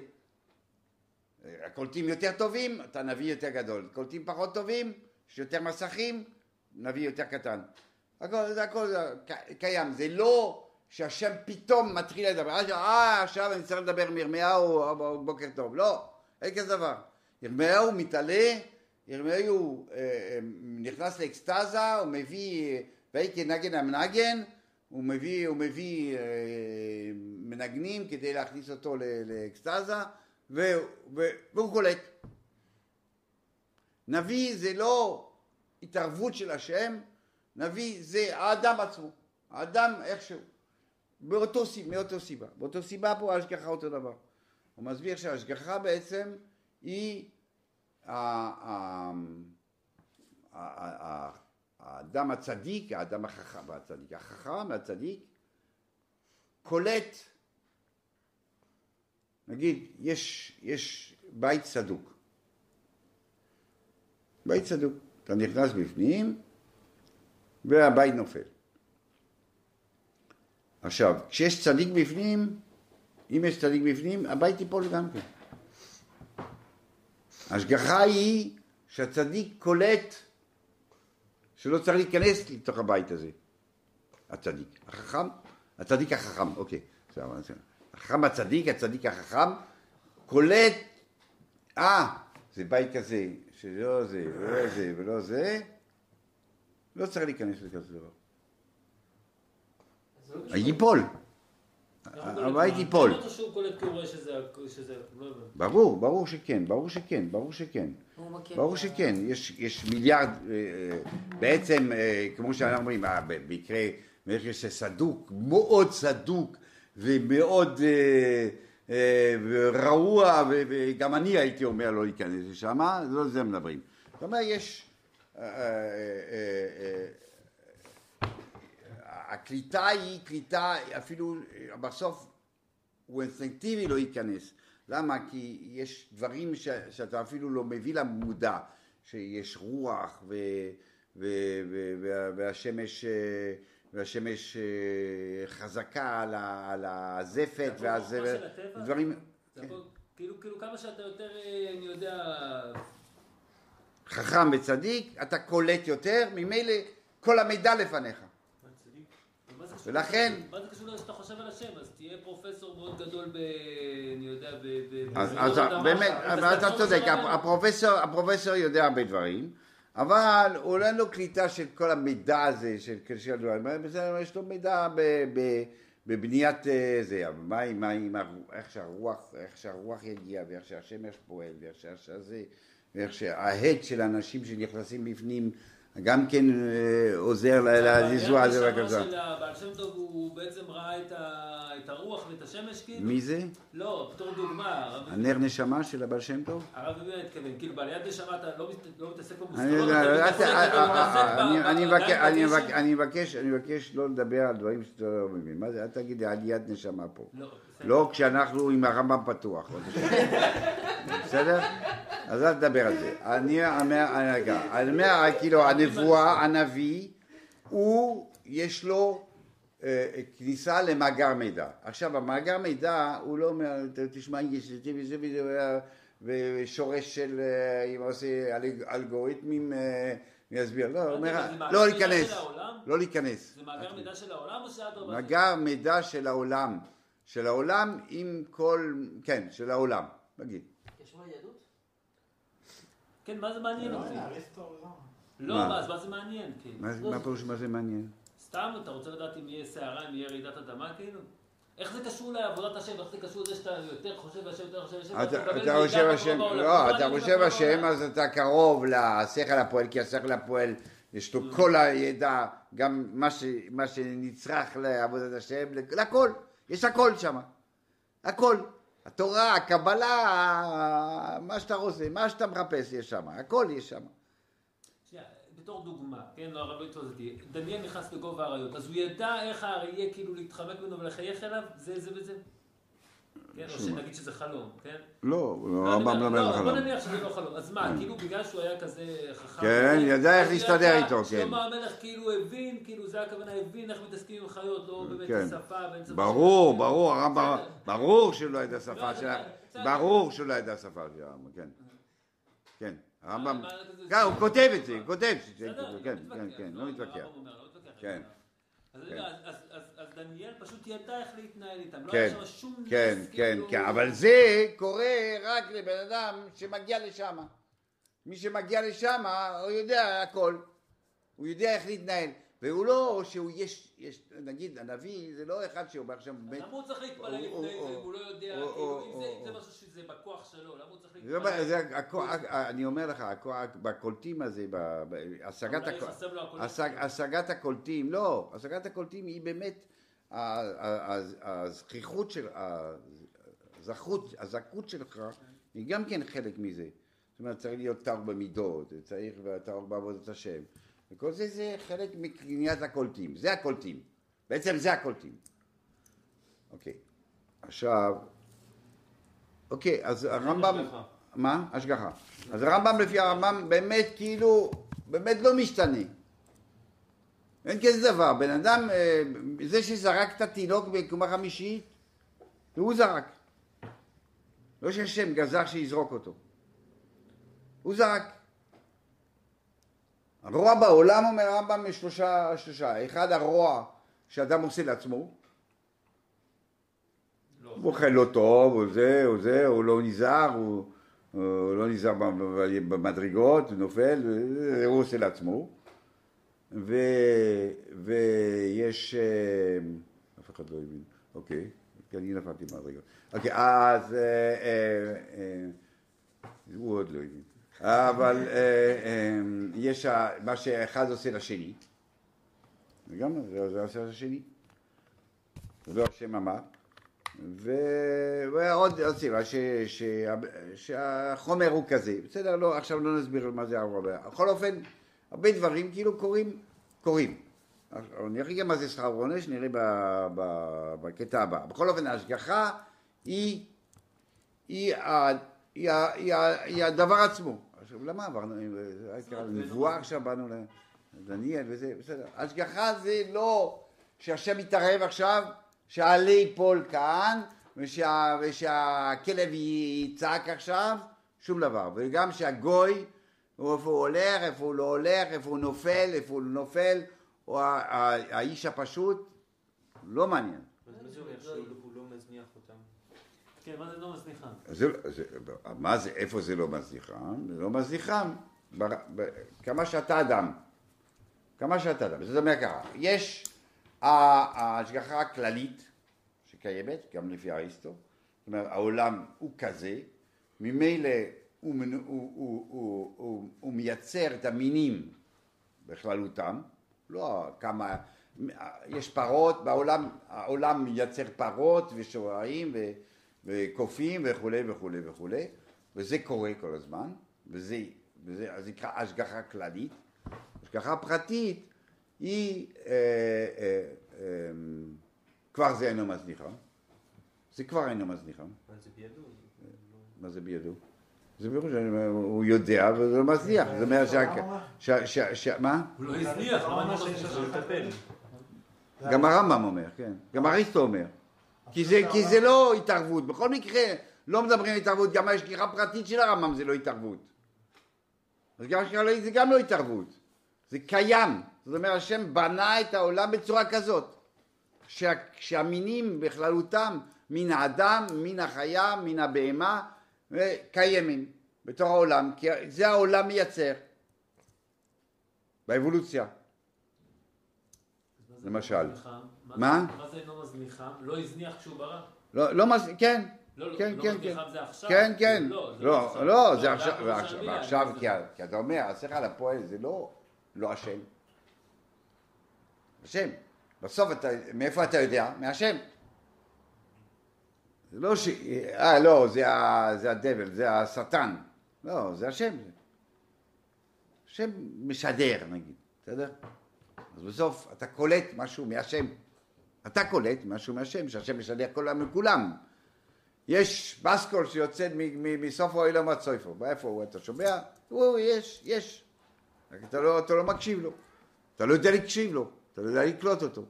הקולטים יותר טובים, אתה נביא יותר גדול. קולטים פחות טובים, יש יותר מסכים, נביא יותר קטן. הכל, זה הכל קיים. זה לא שהשם פתאום מתחיל לדבר. אה, עכשיו אני צריך לדבר עם ירמיהו, בוקר טוב. לא, אין כזה דבר. ירמיהו מתעלה, ירמיהו אה, אה, נכנס לאקסטזה, הוא מביא, ויהי כנגן המנגן, הוא מביא, הוא מביא אה, מנגנים כדי להכניס אותו לאקסטזה והוא קולט. נביא זה לא התערבות של השם, נביא זה האדם עצמו, האדם איכשהו, באותו, מאותו סיבה, באותו סיבה פה ההשגחה אותו דבר. הוא מסביר שההשגחה בעצם היא האדם הצדיק, האדם החכם והצדיק, החכם והצדיק קולט, נגיד יש, יש בית סדוק, בית סדוק, אתה נכנס בפנים והבית נופל. עכשיו, כשיש צדיק בפנים, אם יש צדיק בפנים, הבית ייפול גם כן. ההשגחה היא שהצדיק קולט שלא צריך להיכנס לתוך הבית הזה. הצדיק. החכם, הצדיק החכם, אוקיי. החכם הצדיק, הצדיק החכם, קולט, אה, זה בית כזה, שלא זה, ולא זה, ולא זה, לא צריך להיכנס לכזה דבר. ייפול. הבית ייפול. ברור, ברור שכן, ברור שכן, ברור שכן. ברור שכן, יש, מיליארד, אה, אה, בעצם, אה, כמו שאנחנו אומרים, במקרה, במקרה שסדוק, מאוד סדוק ומאוד רעוע, וגם אני הייתי אומר לא להיכנס לשם, לא על זה מדברים. זאת אומרת, יש... הקליטה היא קליטה, אפילו בסוף הוא אינסטינקטיבי לא ייכנס. למה? כי יש דברים ש, שאתה אפילו לא מביא למודע, שיש רוח ו, ו, ו, וה- והשמש, אה, והשמש אה, חזקה על, ה, על הזפת, ואז? דברים, הכל, כאילו, כאילו כמה שאתה יותר, אה, אני יודע, חכם וצדיק, אתה קולט יותר, ממילא כל המידע לפניך. מה צדיק? אבל מה זה קשור ולכן-? מה זה קשור לזה שאתה חושב על השם? אז תהיה פרופסור מאוד גדול ב... אני יודע, ב... אז, לא באמת. אבל אתה צודק, שזה. הפרופסור, יודע הרבה דברים, אבל הוא אין לו קליטה של כל המידע הזה, של הדברים, בסדר, יש לו מידע ב- ב- בבניית אה, זה, אבל מה עם, מה עם איך שהרוח, איך שהרוח יגיע, ואיך שהשמש פועל, ואיך שהזה, ואיך שההד של האנשים שנכנסים בפנים, גם כן אה, עוזר לזעזוע הזה. של הבעל שם טוב הוא בעצם ראה את הרוח ואת השמש כאילו? מי זה? לא, בתור דוגמה, הנר נשמה של הבעל שם טוב? הרב אביב התכוון, כאילו בעליית נשמה אתה לא לא מתעסק במושכלות, אני מבקש- אני. מבקש- לא לדבר על דברים שאתה לא מבין. מה זה, אל תגיד לי עליית נשמה פה. לא. לא כשאנחנו עם הרמב"ם פתוח. בסדר? אז אל תדבר על זה. אני אומר, כאילו, הנבואה, הנביא, הוא, יש לו אה, כניסה למאגר מידע. עכשיו, המאגר מידע, הוא לא אומר, "ת- תשמע, יש את זה וזה וזה, ושורש של, אה, אם עושה אלג- אלגוריתמים, אה, אני אסביר. לא, אומר, לא להיכנס. לא להיכנס. זה מאגר מידע של העולם או שאדרבה? מאגר מידע של העולם. של העולם עם כל, כן, של העולם, נגיד. קשור ליהדות? כן, מה זה מעניין אותי? לא, אריסטו, לא. לא, אז מה זה מעניין? כאילו? מה פירוש מה זה מעניין? סתם, אתה רוצה לדעת אם יהיה סערה, אם יהיה רעידת אדמה, כאילו? איך זה קשור לעבודת השם? איך זה קשור לזה שאתה יותר חושב השם, יותר חושב השם? אתה מקבל אתה חושב השם? לא, אתה חושב השם? אז אתה קרוב לשכל הפועל, כי השכל הפועל יש לו כל הידע, גם מה ש- מה שנצרך לעבודת השם, לכל, יש הכל שם, הכל. התורה, הקבלה, מה שאתה רוצה, מה שאתה מחפש יש שם, הכל יש שם. בתור דוגמה, כן, לא הרב לא אותי, דניאל נכנס לגובה האריות, אז הוא ידע איך האריה כאילו להתחמק ממנו ולחייך אליו, זה זה וזה? כן, או שנגיד שזה חלום, כן? לא, לא, הרמב"ם אני לא אומר, אומר לא, בוא חלום. נניח שזה לא חלום, אז מה, כאילו בגלל שהוא היה כזה חכם, כן, ידע איך להסתדר איתו, כן. שלמה המלך כאילו הבין, כאילו זה הכוונה, הבין איך מתעסקים עם חיות, לא באמת כן. שפה, ואין שפה ברור, ברור, הרמב"ם. ברור שהוא לא ידע שפה לא, של. ברור שהוא לא ידע שפה של הרמב"ם, כן. כן, הרמב"ם, מה- כן, הוא כותב את זה, הוא כותב כן, לא כן, כן, לא, לא מה מתווכח. הרמב"ם אומר, לא מתווכח. כן. אז כן. אז- דניאל פשוט ידע איך להתנהל איתם, לא כן, היה שם שום נס, כן, כן, כאילו- כן, אבל זה קורה רק לבן אדם שמגיע לשם. מי שמגיע לשם, הוא יודע הכל. הוא יודע איך להתנהל. והוא לא, שהוא יש, יש, נגיד, הנביא זה לא אחד שאומר עכשיו אז באמת, למה הוא צריך להתפלל או- לפני או- זה, או- אם הוא לא יודע, או- כאילו, או- אם זה- או- או- משהו שזה בכוח שלו, למה הוא צריך זה, להתפלל? אני אומר לך, בקולטים הזה. השגת הקולטים, לא, השגת הקולטים היא באמת הזכיחות של, הזכות, הזכות שלך היא גם כן חלק מזה. זאת אומרת, צריך להיות טהור במידות, צריך טהור בעבודת השם. וכל זה זה חלק מקניית הקולטים, זה הקולטים. בעצם זה הקולטים. אוקיי. עכשיו, אוקיי, אז הרמב"ם... השגחה. מה? השגחה. אז הרמב"ם לפי הרמב"ם באמת כאילו, באמת לא משתנה. אין כזה דבר. בן אדם, אה, זה שזרק את התינוק בקומה חמישית, הוא זרק. לא שהשם גזר שיזרוק אותו. הוא זרק. הרוע בעולם, אומר הרמב"ם, יש שלושה, שלושה. אחד, הרוע שאדם עושה לעצמו. לא. הוא אוכל לא טוב, הוא זה, הוא זה, הוא לא נזהר, הוא, הוא לא נזהר במדרגות, הוא נופל, הוא עושה לעצמו. ו, ויש, אה, אף אחד לא הבין, אוקיי, כי אני נפלתי במדרגות. אוקיי, אז אה, אה, הוא עוד לא הבין. אבל אה, אה, יש מה שאחד עושה לשני, וגם זה עושה לשני. זה השם אמר. ועוד עוד סיבה ש- ש- שהחומר הוא כזה. בסדר, לא, עכשיו לא נסביר מה זה החומר. בכל אופן, הרבה דברים כאילו קורים, קורים. נראה גם מה זה שכר ועונש, נראה ב- ב- בקטע הבא. בכל אופן, ההשגחה היא, היא, היא, היא, ה- היא הדבר עצמו. עכשיו, למה עברנו, זה היה נבואה עכשיו, באנו לדניאל וזה, בסדר. השגחה זה לא שהשם יתערב עכשיו, שהעלה ייפול כאן, ושה, ושהכלב יצעק עכשיו, שום דבר. וגם שהגוי, איפה הוא הולך, איפה הוא לא הולך, איפה הוא נופל, איפה הוא לא נופל, או האיש הפשוט, לא מעניין. אז מה זה אומר שהוא לא- הוא לא מזניח אותם? כן, מה זה לא זה, מה זה, איפה זה לא מזניחם? זה לא מזניחם. כמה שאתה אדם. כמה שאתה אדם. זאת אומרת ככה, יש ההשגחה הכללית שקיימת, גם לפי אריסטו. זאת אומרת, העולם הוא כזה, ממילא הוא, הוא, הוא, הוא, הוא, הוא מייצר את המינים בכללותם, לא כמה, יש פרות, בעולם, העולם מייצר פרות ושוערים ו, וקופים וכולי וכולי וכולי, וזה קורה כל הזמן, וזה, וזה אז נקרא השגחה כללית. השגחה פרטית היא, אה, אה, אה, כבר זה אינו מזניחה, זה כבר אינו מזניחה. מה זה בידו? מה זה בידו? זה ברור שהוא יודע וזה לא מזניח, זאת אומרת שה... מה? הוא לא הזניח, למה אני מזניח? לו לטפל. גם הרמב"ם אומר, כן. גם אריסטו אומר. כי זה, כי זה לא התערבות. בכל מקרה, לא מדברים על התערבות, גם ההשגחה פרטית של הרמב"ם זה לא התערבות. אז גם כללית זה גם לא התערבות. זה קיים. זאת אומרת, השם בנה את העולם בצורה כזאת. שה, שהמינים בכללותם, מן האדם, מן החיה, מן הבהמה, קיימים בתוך העולם, כי זה העולם מייצר. באבולוציה. למשל. לא? מה? מה זה לא מזניחה? לא הזניח כשהוא ברא? לא, לא מז... כן, לא, לא, כן, לא כן, מזניחה כן. זה עכשיו? כן, כן. לא, זה לא, עכשיו. לא, זה לא, עכשיו, ועכשיו- כי אתה אומר, השכל הפועל זה לא, לא השם. השם. בסוף אתה, מאיפה אתה יודע? מהשם. זה לא ש... אה, לא, זה, ה... זה הדבל, זה השטן. לא, זה השם. השם משדר, נגיד, בסדר? אז בסוף אתה קולט משהו מהשם. אתה קולט משהו מהשם, שהשם משדר כל העם מכולם. יש בסקול שיוצא מסוף העולם עד סופו. איפה הוא? אתה שומע? הוא, יש, יש. רק אתה לא, אתה לא מקשיב לו. אתה לא יודע להקשיב לו. אתה לא יודע לקלוט אותו.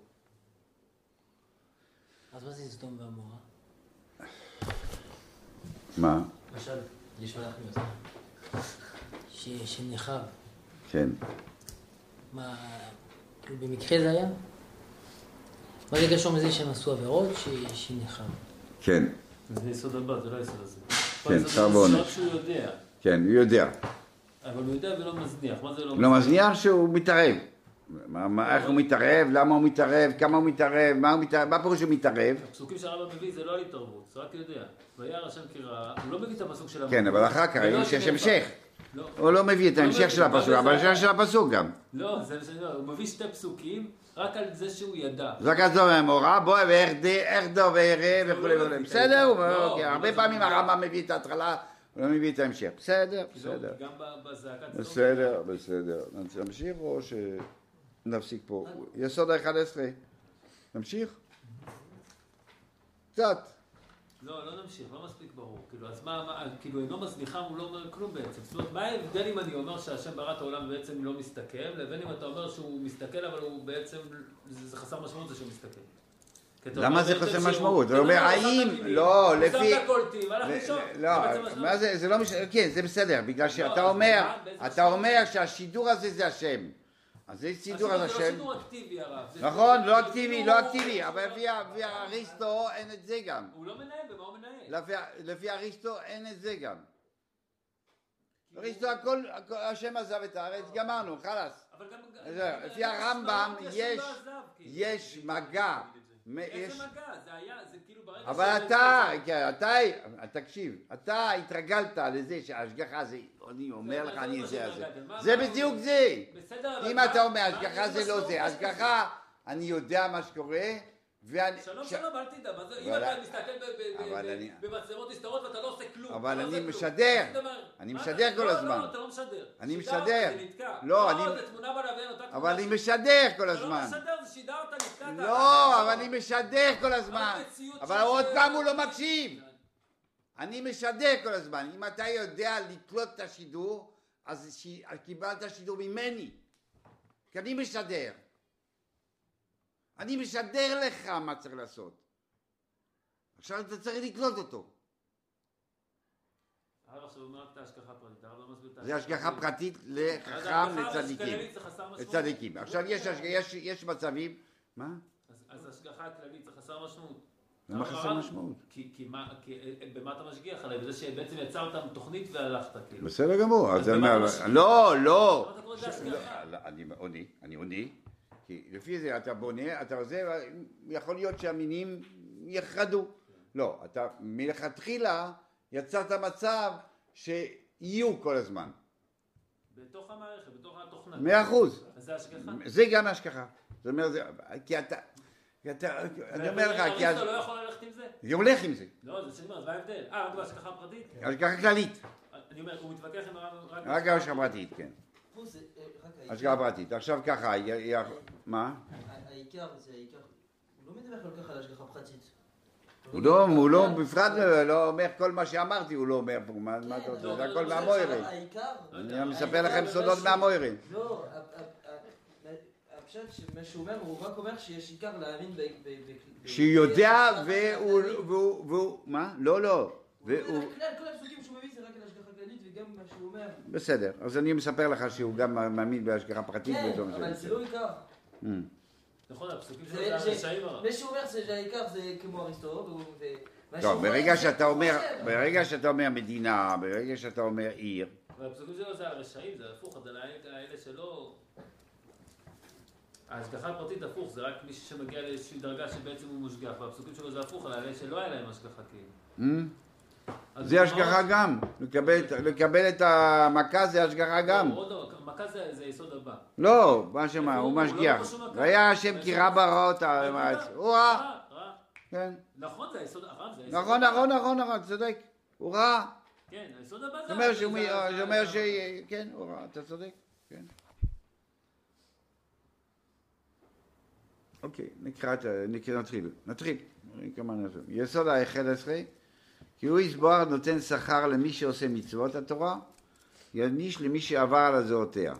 אז מה זה סדום ועמורה? מה? למשל, יש מלאך מיוחד. ש- שנחב. כן. מה, כאילו במקרה זה היה? מה זה קשור מזה שהם עשו עבירות? ש- שנחב. כן. זה יסוד הבא, זה לא היסוד הזה. כן, הזה ועונש. זה שהוא יודע. כן, הוא יודע. אבל הוא יודע ולא מזניח. מה זה לא לא מזניח שהוא מתערב. מה, מה, איך הוא מתערב, למה הוא מתערב, כמה הוא מתערב, מה הוא מתערב, מה פירוש שהוא מתערב? הפסוקים שהרמב"ם מביא זה לא על התערבות, זה רק יודע. וירא השם כי ראה, הוא לא מביא את הפסוק של כן, אבל אחר כך את המשך. לא, הוא לא מביא את לא ההמשך של הפסוק, אבל ההמשך של הפסוק גם. לא, הוא מביא שתי פסוקים רק על זה שהוא ידע. זה רק הזו מהמורה, בוא ואיך דו ואראה וכולי לא וכולי. בסדר, הוא לא, אוקיי, הוא הרבה לא פעמים. הרמב"ם מביא את ההתחלה, הוא לא מביא את ההמשך. בסדר, לא, בסדר. גם בזעקת צדוק. בסדר, בסדר. נמשיך או שנפסיק פה? יסוד ה-11. נמשיך? קצת. לא, לא נמשיך, לא מספיק ברור. כאילו, אז מה, מה, כאילו, אינו מזניחם, הוא לא אומר כלום בעצם. זאת אומרת, מה ההבדל אם אני אומר שהשם ברא את העולם ובעצם לא מסתכל, לבין אם אתה אומר שהוא מסתכל, אבל הוא בעצם, זה, זה חסר משמעות זה שהוא מסתכל. למה זה בעצם חסר משמעות? הוא אומר, האם- לא, הוא לפי- שם את הקולטים, והלך לישון. לא, זה בעצם מה. זה, זה לא משנה, כן, זה בסדר, בגלל שאתה אז אומר, אתה? אומר שהשידור הזה זה השם. אז זה סידור על השידור זה לא השם. שידור אקטיבי, הרב. נכון, לא אקטיבי, לא אקטיבי, אבל לפי אריסטו אין את זה גם. הוא לא מנהל, במה הוא מנהל? לפי- אריסטו אין את זה גם. אריסטו הכל, השם עזב את הארץ, גמרנו, חלאס. לפי הרמב"ם השם לא כאילו. יש מגע. איזה מגע? זה היה, זה כאילו ברגע... אבל שהארץ אתה. כן, אתה, תקשיב, אתה התרגלת לזה שההשגחה זה, אני אומר לך, אני זה, זה. זה בדיוק זה. בסדר, אבל אם אתה אומר השגחה זה לא זה? השגחה, אני יודע מה שקורה, ואני... שלום ש- שלום, אל תדאג, מה זה- אם אבל- אתה מסתכל במצלמות נסתרות ואתה לא עושה כלום. אבל אתה לא אני. משדר. אתה אני מה משדר אתה- כל לא, הזמן. לא, אתה לא משדר. אני משדר. נתקע. לא, אני- זה תמונה בלוויין, אותה תמונה אבל אני משדר כל אתה הזמן. לא משדר, זה שידרת, נתקעת. לא, אבל אני משדר כל הזמן. אבל עוד פעם הוא לא מקשיב. אני משדר כל הזמן. אם אתה יודע לקלוט את השידור, אז. קיבלת שידור ממני. כי אני משדר. אני משדר לך מה צריך לעשות. עכשיו אתה צריך לקלוט אותו. לא זה השגחה פרטית לחכם לצדיקים. זה. לצדיקים. עכשיו יש, מצבים, מה? אז- ההשגחה הכללית זה חסר משמעות. למה חסר משמעות? כי, כי, מה, כי אה, במה אתה משגיח עליי? בזה שבעצם יצרת תוכנית והלכת, כאילו. בסדר גמור, אז אז אני אומר? לא, לא, השגחה? לא, אני עונה, אני עונה, כי לפי זה אתה בונה, אתה עושה, יכול להיות שהמינים יחרדו. לא, אתה מלכתחילה יצרת מצב שיהיו כל הזמן. בתוך המערכת, בתוך התוכנה. מאה אחוז. זה השגחה. זה גם השגחה. זאת אומרת, כי אתה, כי אתה, אני אומר לך, כי אז, אריסטו לא יכול ללכת עם זה? זה הולך עם זה, לא, זה שאני אומר, אז מה ההבדל? אה, רק בהשגחה פרטית? השגחה כללית, אני אומר, הוא מתווכח עם הרב רק... רק השגחה פרטית, כן, פה זה, אה, רק העיקר- השגחה פרטית. עכשיו ככה, מה? העיקר זה העיקר, הוא לא מדבר כל כך על השגחה פרטית. הוא לא, הוא לא, בפרט לא לא אומר כל מה שאמרתי, הוא לא אומר פה, מה אתה כן, רוצה, זה הכל לא, מהמוירים. אני מספר לכם סודות מהמוירים. לא, הפשט שמה שהוא אומר, הוא רק אומר שיש עיקר להאמין ב... ב- ב- שהוא יודע ב- והוא, מה? לא, לא. כל הפסוקים שהוא מביא וגם מה שהוא אומר. בסדר, אז אני מספר לך שהוא גם מאמין בהשגחה פרטית כן, אבל זה לא עיקר. נכון, הפסוקים שלו זה- הרשעים שהוא אומר זה שהעיקר זה כמו אריסטו, והוא- ומה שהוא טוב, אומר ברגע שאתה אומר. ברגע שאתה אומר מדינה, ברגע שאתה אומר עיר, והפסוקים שלו זה הרשעים, זה הפוך, זה האלה שלא... ההשגחה הפרטית הפוך, זה רק מישהו שמגיע לאיזושהי דרגה שבעצם הוא מושגח, והפסוקים שלו זה הפוך, על האלה שלא היה להם השגחה כאילו. אז זה השגחה גם, לקבל לקבל את המכה זה השגחה גם. לא, עוד לא, מכה זה זה היסוד הבא. לא, מה שמה, הוא- לא משגיח. והיה השם כי רע נקודה. הארץ. הוא רע. כן. נכון, זה היסוד, נכון, הבא. נכון, נכון, נכון, צודק. הוא רע. כן, היסוד הבא זה זה... אומר זה- אומר ש... כן, הוא רע, אתה צודק, כן. אוקיי, נקרא את נתחיל, נתחיל. יסוד ה-11, כי הוא יסבור נותן שכר למי שעושה מצוות התורה, יעניש למי שעבר על הזעותיה.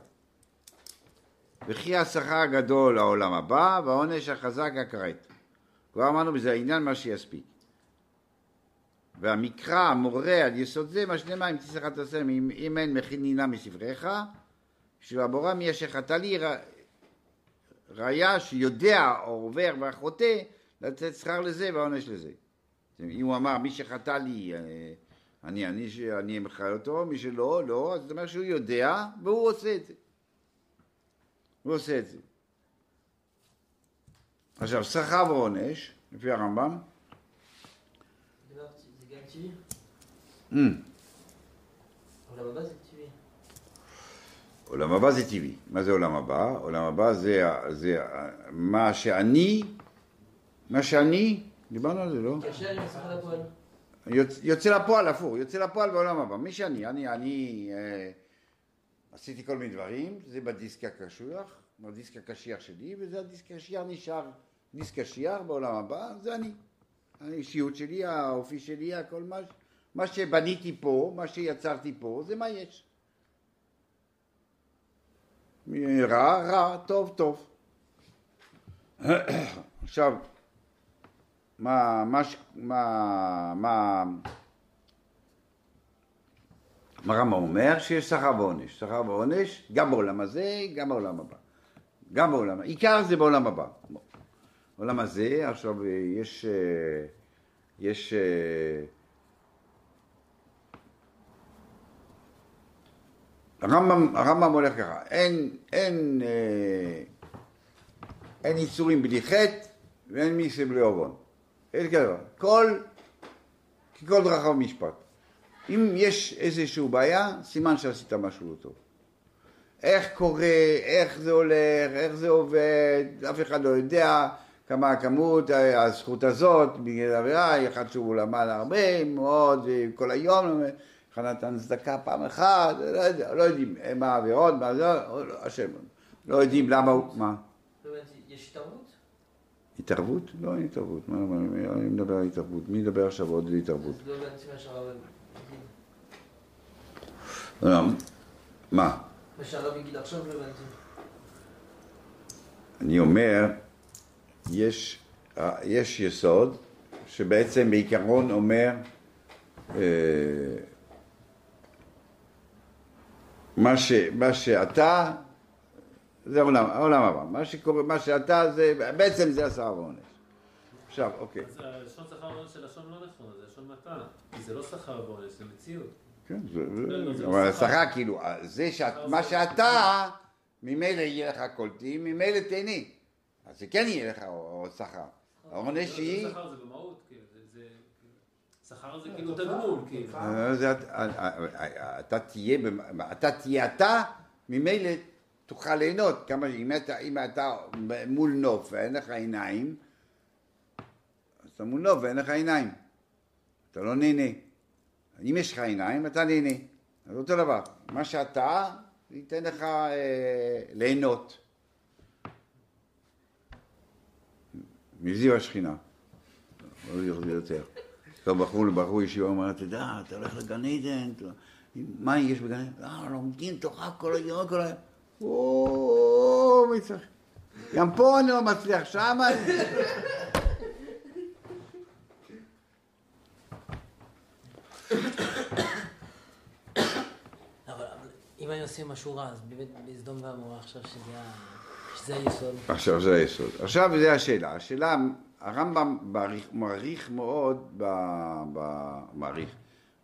וכי השכר הגדול העולם הבא, והעונש החזק הכרת. כבר אמרנו בזה העניין מה שיספיק. והמקרא המורה על יסוד זה משלמה אם תצטרך תעשה אם, אם אין מכין נינה מספריך בשביל הבורא מי אשר חטא לי ראיה שיודע או עובר והחוטא לתת שכר לזה והעונש לזה. אם הוא אמר מי שחטא לי אה, אני אני אני אמחה אותו מי שלא לא אז זאת אומרת שהוא יודע והוא עושה את זה. הוא עושה את זה. עכשיו שכר ועונש לפי הרמב"ם mm. עולם הבא זה טבעי. עולם הבא זה טבעי. מה זה עולם הבא? עולם הבא זה, זה מה שאני, מה שאני, דיברנו על זה, לא? עם. יוצ, יוצא לפועל, הפוך, יוצא לפועל בעולם הבא. מי שאני, אני, אני אה, עשיתי כל מיני דברים, זה בדיסק הקשוח, בדיסק הקשיח שלי, וזה הדיסק הקשיח נשאר דיסק קשיח בעולם הבא, זה אני. האישיות שלי, האופי שלי, הכל מה, מה שבניתי פה, מה שיצרתי פה, זה מה יש. רע, רע, טוב, טוב. עכשיו, מה, מה, מה, מה, מה רמב"ם אומר? שיש שכר ועונש. שכר ועונש גם בעולם הזה, גם בעולם הבא. גם בעולם, עיקר זה בעולם הבא. בעולם הזה, עכשיו אה, יש, אה, יש, אה, הרמב"ם, הרמב"ם הולך ככה, אין, אין, אה, אין איסורים בלי חטא ואין מיסה בלי עוון. כזה דבר. כל, כל דרכיו משפט. אם יש איזושהי בעיה, סימן שעשית משהו לא טוב. איך קורה, איך זה הולך, איך זה עובד, אף אחד לא יודע, כמה הכמות, הזכות הזאת, בגלל עבירה, אחד שהוא למד הרבה מאוד, כל היום, אחד נתן צדקה פעם אחת, לא יודע, לא יודעים מה העבירות, מה זה, לא, השם, לא יודעים למה הוא, מה? לא הבנתי, יש התערבות? התערבות? לא, אין התערבות, מה, אני מדבר על התערבות, מי ידבר עכשיו עוד על התערבות? לא מה. לא, לא הבנתי. אני אומר, יש, אה, יש יסוד שבעצם בעיקרון אומר אה, מה, ש, מה שאתה זה העולם, העולם הבא, מה שקורה, מה שאתה זה, בעצם זה עשה ועונש. עכשיו, אוקיי, אז לשון שכר ועונש של לשון לא נכון, זה לשון מתן. כי זה לא שכר ועונש, זה מציאות. כן, זה, לא, אבל לא שכר. השכר כאילו, זה שאת, מה שאתה, ממילא יהיה לך קולטים, ממילא תהנה. אז זה כן יהיה לך שכר. העונש זה היא... לא שכר, זה במהות, כאילו, שכר זה כאילו תגמול, כאילו. אה, אה, אה, אתה תהיה, אתה תהיה אתה, ממילא תוכל ליהנות. כמה, אם אתה, אם אתה מול נוף ואין לך עיניים, אז אתה מול נוף ואין לך עיניים. אתה לא נהנה. אם יש לך עיניים, אתה נהנה. אז אותו דבר. מה שאתה, ייתן לך אה, ליהנות. מזיו השכינה. לא יותר. טוב, בחור בחור ישיבה אומר, אתה יודע, אתה הולך לגן עדן, אתה- מה יש בגן עדן? אה, לומדים תורה כל היום, כל היום. או, מי צריך? גם פה אני לא מצליח. אבל אבל אם אני עושה משהו רע, אז באמת בסדום ועמורה עכשיו שזה היסוד. עכשיו זה היסוד. עכשיו זה השאלה. השאלה, הרמב"ם מעריך, מאוד, ב, ב, מעריך,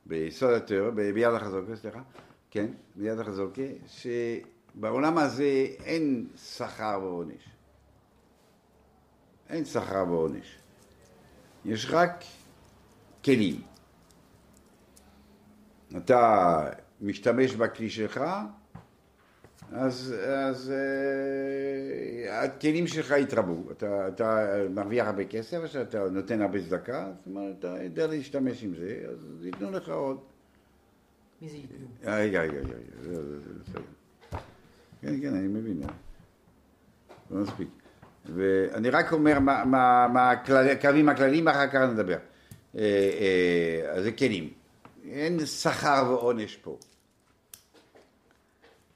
ביסוד התיאוריה, ב- ביד החזוקה, סליחה, כן, ביד החזוקה, שבעולם הזה אין שכר ועונש. אין שכר ועונש. יש רק כלים. אתה משתמש בכלי שלך, אז, אז אה, הכלים שלך יתרבו. אתה, אתה מרוויח הרבה כסף, אתה נותן הרבה צדקה, זאת אומרת, אתה יודע להשתמש עם זה, אז ייתנו לך עוד. מי זה ייתנו? איי, איי, איי, איי, זה, זה, זה בסדר. כן, כן, אני מבין. לא מספיק. ואני רק אומר מה, מה, מה הכלל- הקווים הכלליים, אחר כך נדבר. אה, אה, אז זה כלים. אין שכר ועונש פה.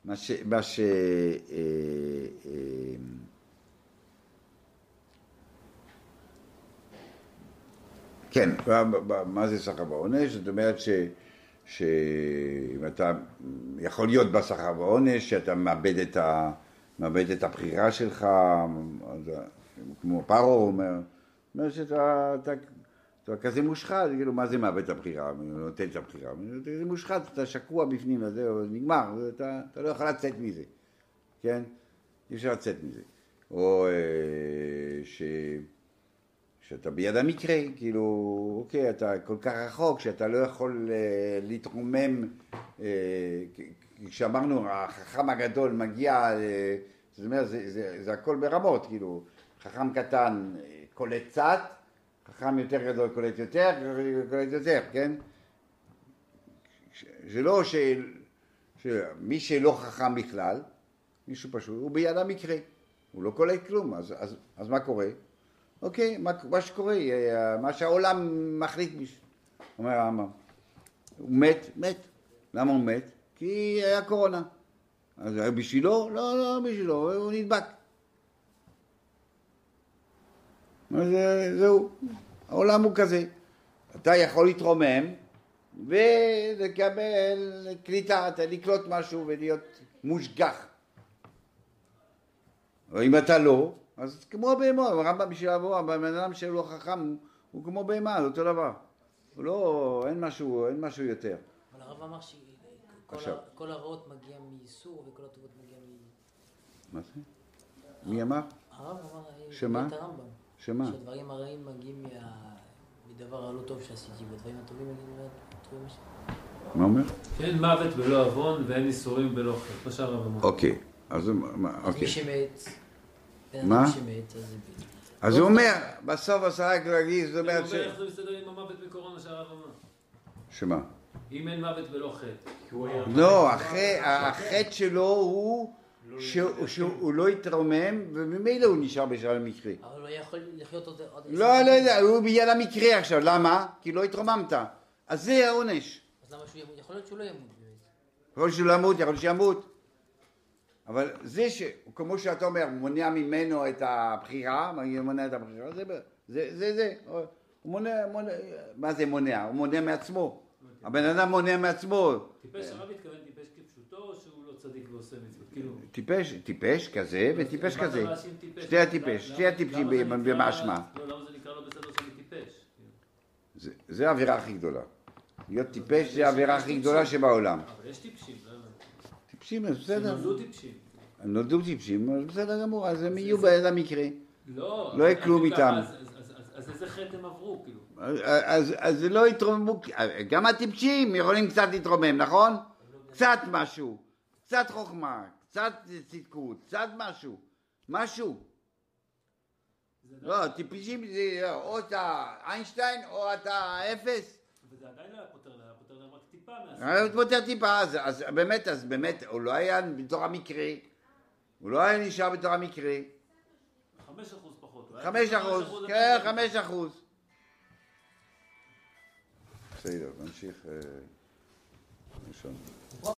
מה ש... מה ש... אה, אה, כן, מה זה שכר ועונש? זאת אומרת ש... שאם אתה יכול להיות בשכר ועונש, שאתה מאבד את, ה... מאבד את הבחירה שלך, אז, כמו פארו אומר, אומר שאתה אתה, אתה כזה מושחת, כאילו מה זה מאבד את הבחירה, נותן את הבחירה, אתה כזה מושחת, אתה שקוע בפנים, אז זהו, נגמר, אתה, אתה לא יכול לצאת מזה, כן? אי אפשר לצאת מזה. או אה, ש... שאתה ביד המקרה, כאילו, אוקיי, אתה כל כך רחוק שאתה לא יכול אה, להתרומם, אה, כשאמרנו, החכם הגדול מגיע, אה, זאת אומרת, זה, זה, זה הכל ברמות, כאילו, חכם קטן אה, קולט קצת, חכם יותר גדול קולט יותר, קולט יותר, כן? זה לא ש... שמי שלא חכם בכלל, מישהו פשוט, הוא ביד המקרה, הוא לא קולט כלום, אז, אז, אז מה קורה? אוקיי, מה, מה שקורה, אה, מה שהעולם מחליט, אומר הרמב"ם. הוא מת, מת. למה הוא מת? כי היה קורונה. אז בשבילו? לא, לא בשבילו, הוא נדבק. אז אה, זהו, העולם הוא כזה. אתה יכול להתרומם ולקבל קליטה, אתה לקלוט משהו ולהיות מושגח. אבל אם אתה לא, אז כמו הבהמה, הרמב"ם בשביל לעבור, הבן אדם שלא חכם הוא, הוא כמו בהמה, זה אותו דבר. הוא לא, אין משהו, אין משהו יותר. אבל הרב אמר שכל הרעות מגיע מאיסור וכל הטובות מגיע מ... מה זה? מי אמר? הרב אמר, שמה? את הרמב"ם. שמה? שהדברים הרעים מגיעים מה- מדבר הלא טוב שעשיתי, והדברים הטובים מגיעים מהדברים ש... מה אומר? אין מוות בלא עוון ואין ייסורים בלא חטא, מה שהרב אמר. אוקיי, אז מה- אז אוקיי. מה? אז. אז הוא אומר, בסוף עשרה כללי, זאת אומרת ש... אומר איך זה מסתדר עם המוות בקורונה שהרב אמר. שמה? אם אין מוות ולא חטא. הוא. לא, החטא- שלו הוא שהוא- שהוא לא התרומם, וממילא הוא נשאר בשלב המקרה. אבל הוא יכול לחיות עוד... לא, לא יודע, הוא בגלל המקרה עכשיו, למה? כי לא התרוממת. אז זה העונש. אז למה שהוא ימות? יכול להיות שהוא לא ימות. יכול להיות שהוא לא ימות, יכול להיות שימות. אבל זה ש... כמו שאתה אומר, מונע ממנו את הבחירה, הוא מונע את הבחירה, זה זה, זה, זה. הוא מונע, מונע, מה זה מונע? הוא מונע מעצמו. הבן אדם מונע מעצמו. טיפש, הרב התכוון טיפש כפשוטו, או שהוא לא צדיק ועושה מצוות? כאילו... טיפש, טיפש כזה וטיפש כזה. טיפש? שתי הטיפש, שתי הטיפשים במשמע. לא, למה זה נקרא לא בסדר שאני טיפש? זה- העבירה הכי גדולה. להיות טיפש זה העבירה הכי גדולה שבעולם. אבל יש טיפשים, לא. טיפשים, אז בסדר. שנולדו טיפשים. הם נולדו טיפשים, אז בסדר גמור, אז הם יהיו באיזה מקרה. לא, לא יהיה אז כלום איתם. אז- איזה חטא הם עברו, כאילו? אז, אז זה לא יתרוממו, גם הטיפשים יכולים קצת להתרומם, נכון? קצת משהו, קצת חוכמה, קצת צדקות, קצת משהו, משהו. לא, טיפשים זה או אתה איינשטיין או אתה אפס. וזה עדיין לא היה פותר להם, היה פותר להם רק טיפה היה. יותר טיפה, אז, אז באמת, אז באמת, הוא לא היה בתור המקרה, הוא לא היה נשאר בתור המקרה. חמש אחוז פחות. חמש אחוז, כן. חמש אחוז. בסדר, נמשיך. אה, ראשון.